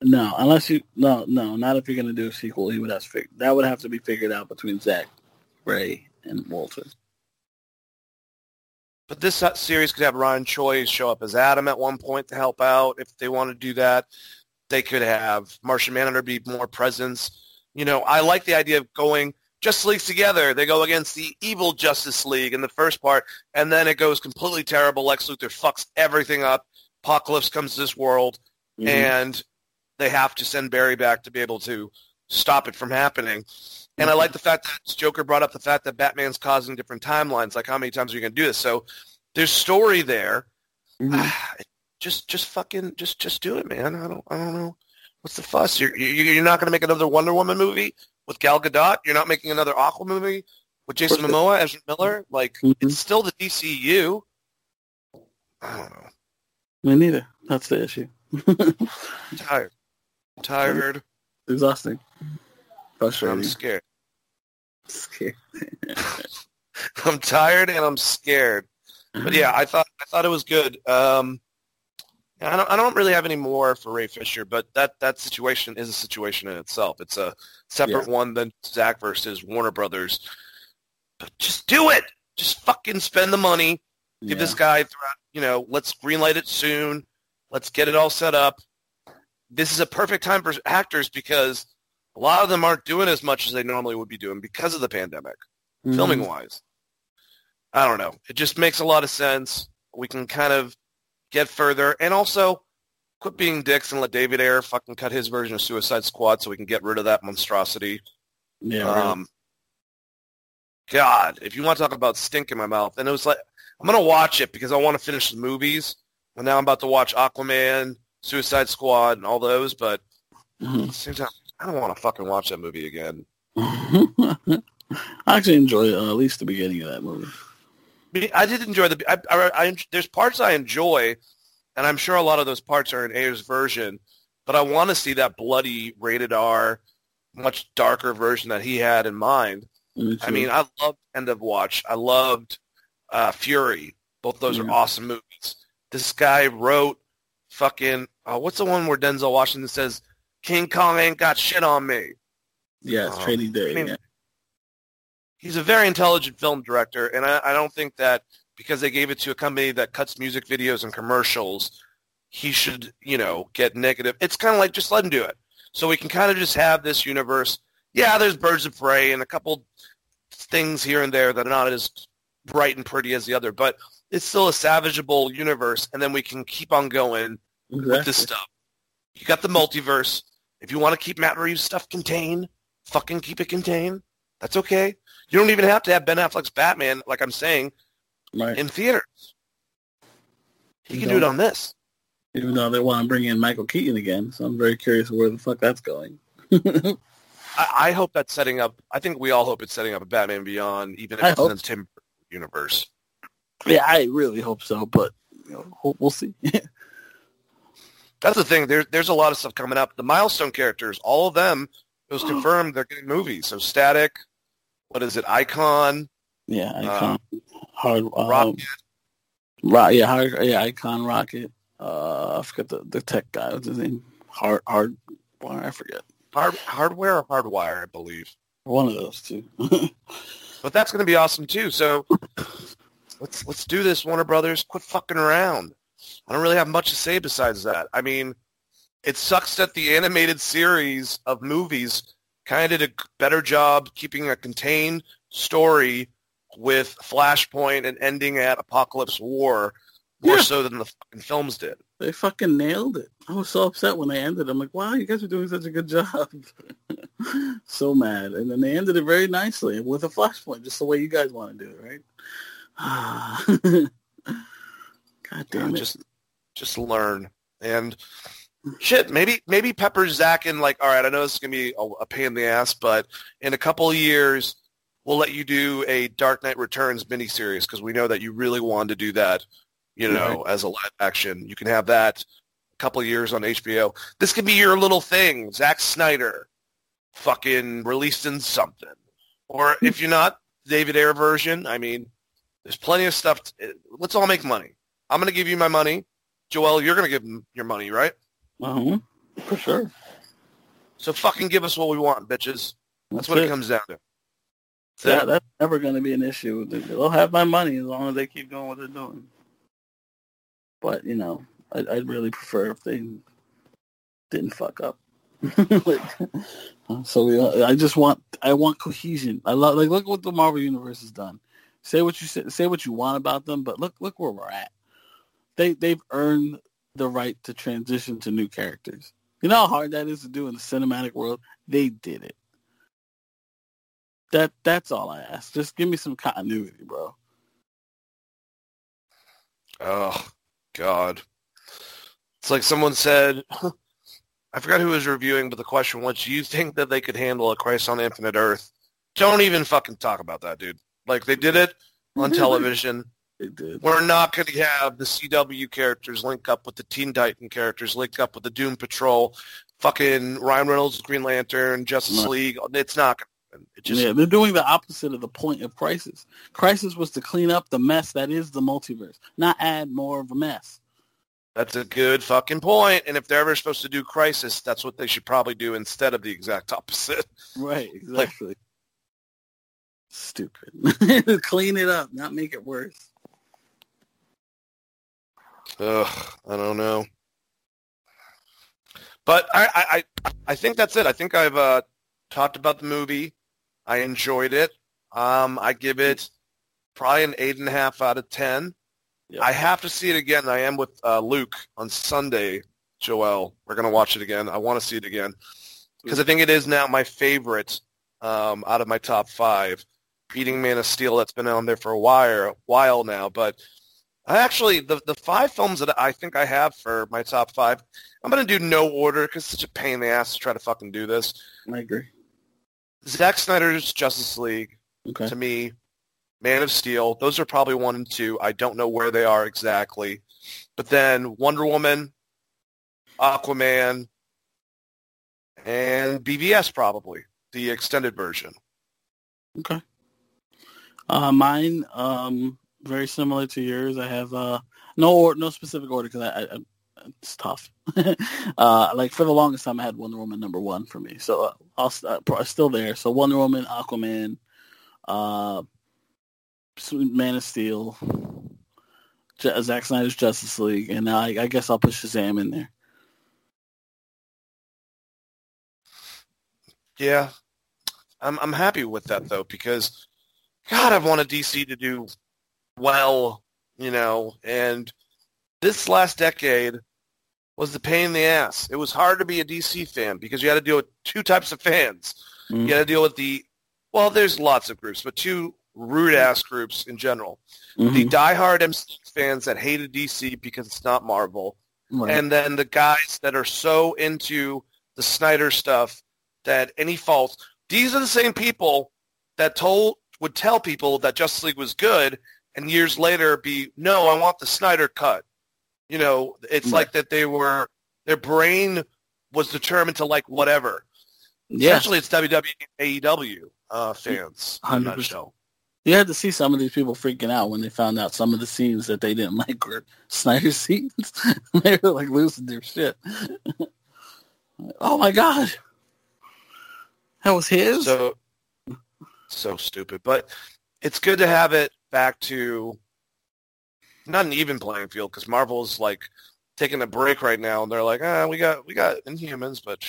No, unless you no no not if you're going to do a sequel. He would have to figure that would have to be figured out between Zack, Ray, and Walter. But this uh, series could have Ryan Choi show up as Atom at one point to help out if they want to do that. They could have Martian Manhunter be more presence. You know, I like the idea of going Justice League's together. They go against the evil Justice League in the first part, and then it goes completely terrible. Lex Luthor fucks everything up. Apokolips comes to this world, Mhm. and they have to send Barry back to be able to stop it from happening. And I like the fact that Joker brought up the fact that Batman's causing different timelines. Like, how many times are you going to do this? So there's story there. Mhm. Just, just fucking, just, just do it, man. I don't, I don't know. What's the fuss? You're, you- you're not going to make another Wonder Woman movie with Gal Gadot. You're not making another Aqua movie with Jason Momoa, Ezra Miller. Like, Mhm. it's still the DCU. I don't know. Me neither. That's the issue. I'm tired. I'm tired. Exhausting. I'm Frustrating. scared. Scared. I'm tired and I'm scared. But yeah, I thought I thought it was good. Um, I don't I don't really have any more for Ray Fisher, but that that situation is a situation in itself. It's a separate one than Zack versus Warner Brothers. But just do it. Just fucking spend the money. Give Yeah. this guy. You know, let's greenlight it soon. Let's get it all set up. This is a perfect time for actors because a lot of them aren't doing as much as they normally would be doing because of the pandemic Mhm. filming wise. I don't know. It just makes a lot of sense. We can kind of get further and also quit being dicks and let David Ayer fucking cut his version of Suicide Squad so we can get rid of that monstrosity. Yeah. really. Um, God, if you want to talk about stink in my mouth, and it was like I'm gonna watch it because I want to finish the movies. And now I'm about to watch Aquaman, Suicide Squad, and all those. But at Mhm. the same time, I don't want to fucking watch that movie again. I actually enjoy uh, at least the beginning of that movie. I did enjoy the. I, I, I, there's parts I enjoy, and I'm sure a lot of those parts are in Ayer's version. But I want to see that bloody, rated R, much darker version that he had in mind. Me I mean, I loved End of Watch. I loved uh, Fury. Both those Yeah. are awesome movies. This guy wrote fucking. Uh, what's the one where Denzel Washington says, "King Kong ain't got shit on me." yeah, it's um, Training Day. Yeah. He's a very intelligent film director, and I, I don't think that because they gave it to a company that cuts music videos and commercials, he should, you know, get negative. It's kind of like just let him do it, so we can kind of just have this universe. Yeah, there's Birds of Prey and a couple things here and there that are not as bright and pretty as the other, but it's still a savageable universe, and then we can keep on going with this stuff. You got the multiverse. If you want to keep Matt Reeves' stuff contained, fucking keep it contained. That's okay. You don't even have to have Ben Affleck's Batman, like I'm saying, Right. in theaters. He You can do it on this. Even though they want to bring in Michael Keaton again, so I'm very curious where the fuck that's going. I, I hope that's setting up. I think we all hope it's setting up a Batman Beyond, even if I it's hope in the Tim universe. yeah, I really hope so, but you know, we'll see. That's the thing. There's there's a lot of stuff coming up. The milestone characters, all of them, it was confirmed they're getting movies. So Static, what is it? Icon, yeah, Icon, hard, um, Rocket. Rock, yeah, hard, yeah, Icon Rocket. Uh, I forget the, the tech guy. What's his name? Hard, hard. I forget. Hard, hardware or hardwire, I believe. One of those two. But that's going to be awesome too. So let's let's do this, Warner Brothers. Quit fucking around. I don't really have much to say besides that. I mean, it sucks that the animated series of movies kind of did a better job keeping a contained story with Flashpoint and ending at Apokolips War more Yeah. so than the fucking films did. they fucking nailed it. I was so upset when they ended. I'm like, wow, you guys are doing such a good job. so mad. And then they ended it very nicely with a flashpoint, just the way you guys want to do it, right? God damn it. Just just learn and shit. Maybe maybe Pepper Zack and like, all right, I know this is gonna be a, a pain in the ass, but in a couple of years, we'll let you do a Dark Knight Returns miniseries because we know that you really wanted to do that. You know, as a live action, you can have that a couple of years on HBO. This could be your little thing, Zack Snyder, fucking released in something, or if you're not David Ayer version, I mean, there's plenty of stuff. To, let's all make money. I'm going to give you my money. Joel, you're going to give him your money, right? Uh-huh. For sure. So fucking give us what we want, bitches. That's, what it. comes down to. Yeah, that's never going to be an issue. They'll have my money as long as they keep doing what they're doing. But, you know, I'd, I'd really prefer if they didn't fuck up. like, so we, I just want I want cohesion. I love like look what the Marvel universe has done. Say what you say, say what you want about them, but look look where we're at. They they've earned the right to transition to new characters. You know how hard that is to do in the cinematic world? They did it. That that's all I ask. Just give me some continuity, bro. Oh God. It's like someone said I forgot who was reviewing, but the question was, do you think that they could handle a Crisis on Infinite Earth? Don't even fucking talk about that, dude. Like they did it on television. We're not going to have the CW characters link up with the Teen Titan characters, link up with the Doom Patrol, fucking Ryan Reynolds, Green Lantern, Justice No. League. It's not going to happen. It just yeah, they're doing the opposite of the point of Crisis. Crisis was to clean up the mess that is the multiverse, not add more of a mess. that's a good fucking point. And if they're ever supposed to do Crisis, that's what they should probably do instead of the exact opposite. Right, exactly. Stupid. clean it up, not make it worse. Ugh, I don't know. But I, I, I, think that's it. I think I've uh, talked about the movie. I enjoyed it. Um, I give it probably an eight and a half out of ten. Yeah. I have to see it again. I am with uh, Luke on Sunday. Joel, we're gonna watch it again. I want to see it again because I think it is now my favorite um, out of my top five. Beating Man of Steel that's been on there for a while, while now, but I actually the the five films that I think I have for my top five, I'm gonna do no order because it's such a pain in the ass to try to fucking do this. I agree. Zack Snyder's Justice League Okay. to me, Man of Steel. Those are probably one and two. I don't know where they are exactly, but then Wonder Woman, Aquaman, and BvS probably the extended version. Okay. Uh, mine, um, very similar to yours. I have uh, no or, no specific order because I, I, it's tough. uh, like for the longest time, I had Wonder Woman number one for me, so uh, I'll uh, still there. So Wonder Woman, Aquaman, uh, Man of Steel, J- Zack Snyder's Justice League, and I, I guess I'll put Shazam in there. Yeah, I'm I'm happy with that though because God, I've wanted DC to do well, you know, and this last decade was the pain in the ass. It was hard to be a DC fan because you had to deal with two types of fans. Mm. You had to deal with the well, there's lots of groups, but two rude ass groups in general. The Mhm. diehard MC fans that hated DC because it's not Marvel, Right. and then the guys that are so into the Snyder stuff that any faults. These are the same people that told would tell people that Justice League was good, and years later be no, I want the Snyder cut. You know, it's like that they were their brain was determined to like whatever. yeah, Essentially, it's WWE, AEW uh, fans. in a 100%. nutshell. You had to see some of these people freaking out when they found out some of the scenes that they didn't like were Snyder scenes. they were like losing their shit. oh my god, that was his. So so stupid, but it's good to have it back to not an even playing field because Marvel's like taking a break right now, and they're like, ah, we got we got Inhumans, but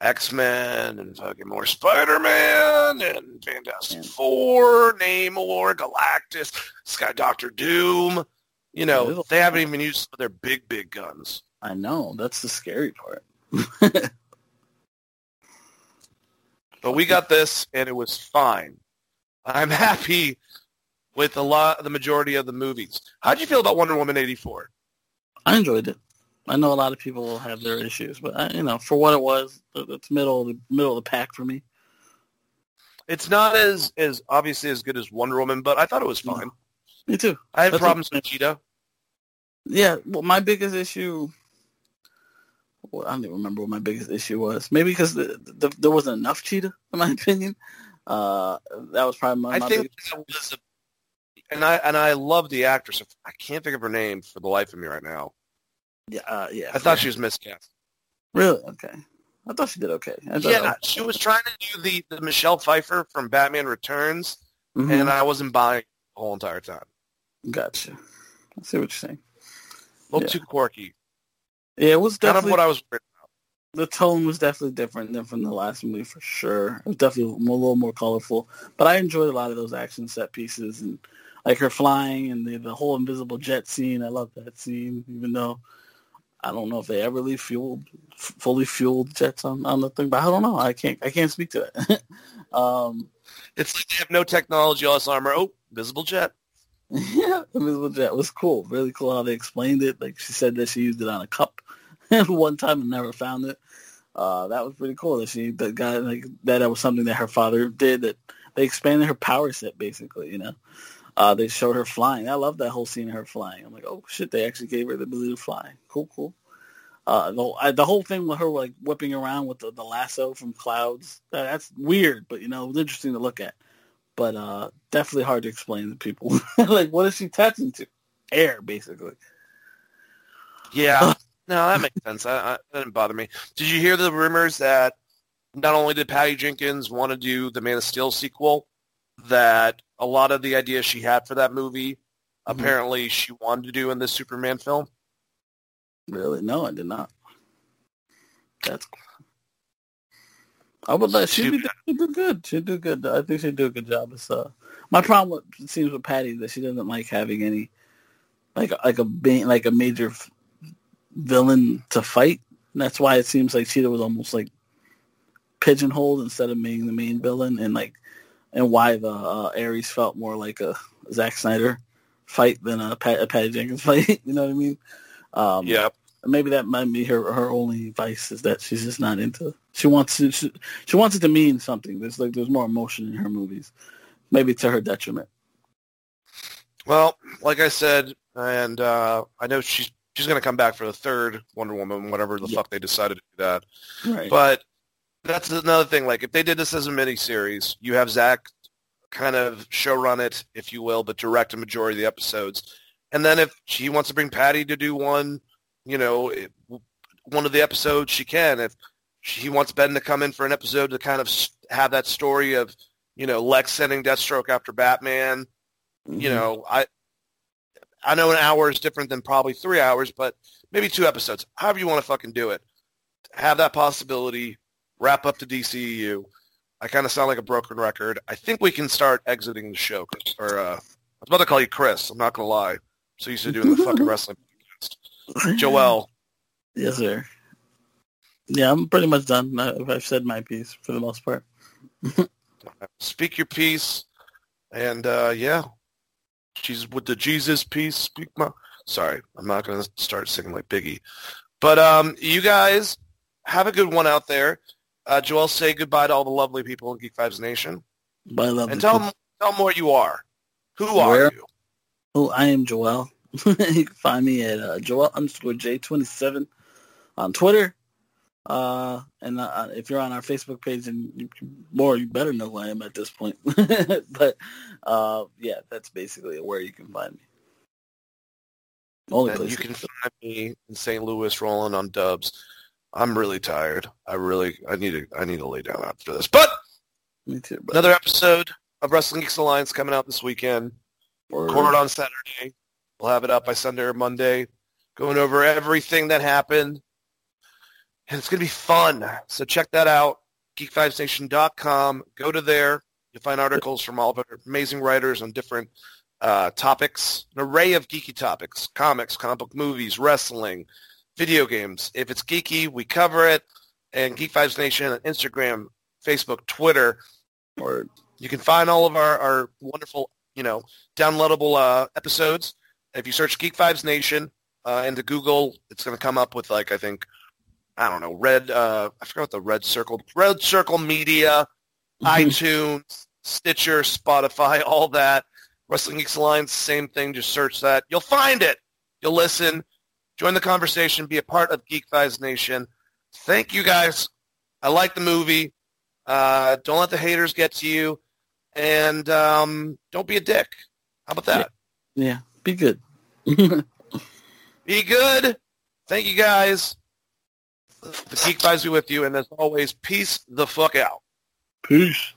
X Men and fucking more Spider Man and Fantastic. Four, Namor, Galactus, Sky Doctor Doom. You know, they haven't even used their big big guns. I know that's the scary part. But we got this, and it was fine. I'm happy with a lot, the majority of the movies. How'd you feel about Wonder Woman 84? I enjoyed it. I know a lot of people will have their issues, but I, you know, for what it was, it's middle of the middle of the pack for me. It's not as, as obviously as good as Wonder Woman, but I thought it was fine. Me too. I had That's problems with Cheetah. Yeah, well, my biggest issue. Well, I don't even remember what my biggest issue was. Maybe because the, the, there wasn't enough cheetah, in my opinion. Uh, that was probably my, I my think biggest. that was and I and I love the actress. I can't think of her name for the life of me right now. Yeah, uh, yeah. I thought she was miscast. really okay. I thought she did okay. Yeah, she was trying to do the, the Michelle Pfeiffer from Batman Returns, Mhm. and I wasn't buying the whole entire time. gotcha. I see what you're saying. A little Yeah. too quirky. Yeah, it was Kind of definitely what I was worried the tone was definitely different than from the last movie for sure. It was definitely a little more colorful, but I enjoyed a lot of those action set pieces and like her flying and the, the whole invisible jet scene. I love that scene, even though I don't know if they ever leave fueled, fully fueled jets on, on the thing, but I don't know. I can't I can't speak to that. um, it's like they have no technology, all this armor. Oh, invisible jet. Yeah, invisible jet was cool. Really cool how they explained it. Like she said that she used it on a cup one time and never found it. Uh, that was pretty cool that she that got like that, that was something that her father did that they expanded her power set basically, you know. Uh, they showed her flying. I love that whole scene of her flying. I'm like, oh shit, they actually gave her the ability to fly. Cool, cool. Uh, the, I, the whole thing with her like whipping around with the, the lasso from clouds, that, that's weird, but you know, it was interesting to look at. But uh, definitely hard to explain to people. like, what is she touching to? Air, basically. Yeah. No, that makes sense. I, I, that didn't bother me. Did you hear the rumors that not only did Patty Jenkins want to do the Man of Steel sequel, that a lot of the ideas she had for that movie, mm-hmm. apparently she wanted to do in this Superman film? Really? No, I did not. That's I would let she'd, do good. She'd do good. I think she'd do a good job. It's, uh, my problem with, it seems with Patty that she doesn't like having any like like a being like a major villain to fight. And that's why it seems like Cheetah was almost like pigeonholed instead of being the main villain, and like, and why the uh, Ares felt more like a Zack Snyder fight than a, Pat, a Patty Jenkins fight. you know what I mean? Um, yeah. Maybe that might be her her only vice is that she's just not into. She wants to she, she wants it to mean something. There's like there's more emotion in her movies, maybe to her detriment. Well, like I said, and uh, I know she's she's going to come back for the third Wonder Woman, whatever the yeah. fuck they decided to do that. Right. But that's another thing. Like if they did this as a miniseries, you have Zack kind of show run it, if you will, but direct a majority of the episodes. And then if she wants to bring Patty to do one, you know, one of the episodes, she can. If she wants Ben to come in for an episode to kind of have that story of, you know, Lex sending Deathstroke after Batman, mm-hmm. you know, I I know an hour is different than probably three hours, but maybe two episodes. However you want to fucking do it. Have that possibility. Wrap up the DCEU. I kind of sound like a broken record. I think we can start exiting the show. Or uh, I was about to call you Chris. I'm not going to lie. So used to doing the fucking wrestling podcast. Joel. Yes, sir. Yeah, I'm pretty much done. I've said my piece for the most part. Speak your piece. And uh, yeah, she's with the Jesus piece. Speak my. Sorry, I'm not going to start singing like Biggie. But um, you guys have a good one out there. Uh, Joel, say goodbye to all the lovely people in Geek Vibes Nation. Bye, lovely. And tell them, tell them what you are. Who Where? are you? Oh, I am Joel. you can find me at uh, Joel underscore J27 on Twitter. Uh, and uh, if you're on our Facebook page, and you, more, you better know who I am at this point. but uh, yeah, that's basically where you can find me. Only place you can find me in St. Louis rolling on dubs. I'm really tired. I really, I need to, I need to lay down after this. But me too. Another episode of Wrestling Geeks Alliance coming out this weekend. Record on Saturday. We'll have it up by Sunday or Monday. Going over everything that happened and it's going to be fun. So check that out, geekvibesnation.com. Go to there. You'll find articles from all of our amazing writers on different uh, topics, an array of geeky topics, comics, comic book movies, wrestling, video games. If it's geeky, we cover it. And Geek Vibes Nation on Instagram, Facebook, Twitter. Or you can find all of our, our wonderful, you know, downloadable uh, episodes. If you search Geek Vibes Nation uh, into Google, it's going to come up with like I think I don't know, Red, uh, I forgot what the Red Circle, Red Circle Media, mm-hmm. iTunes, Stitcher, Spotify, all that. Wrestling Geeks Alliance, same thing. Just search that. You'll find it. You'll listen. Join the conversation. Be a part of Geek Vibes Nation. Thank you guys. I like the movie. Uh, don't let the haters get to you. And um, don't be a dick. How about that? Yeah. yeah. Be good. be good. Thank you guys. The Geek Vibes be with you, and as always, peace the fuck out. Peace.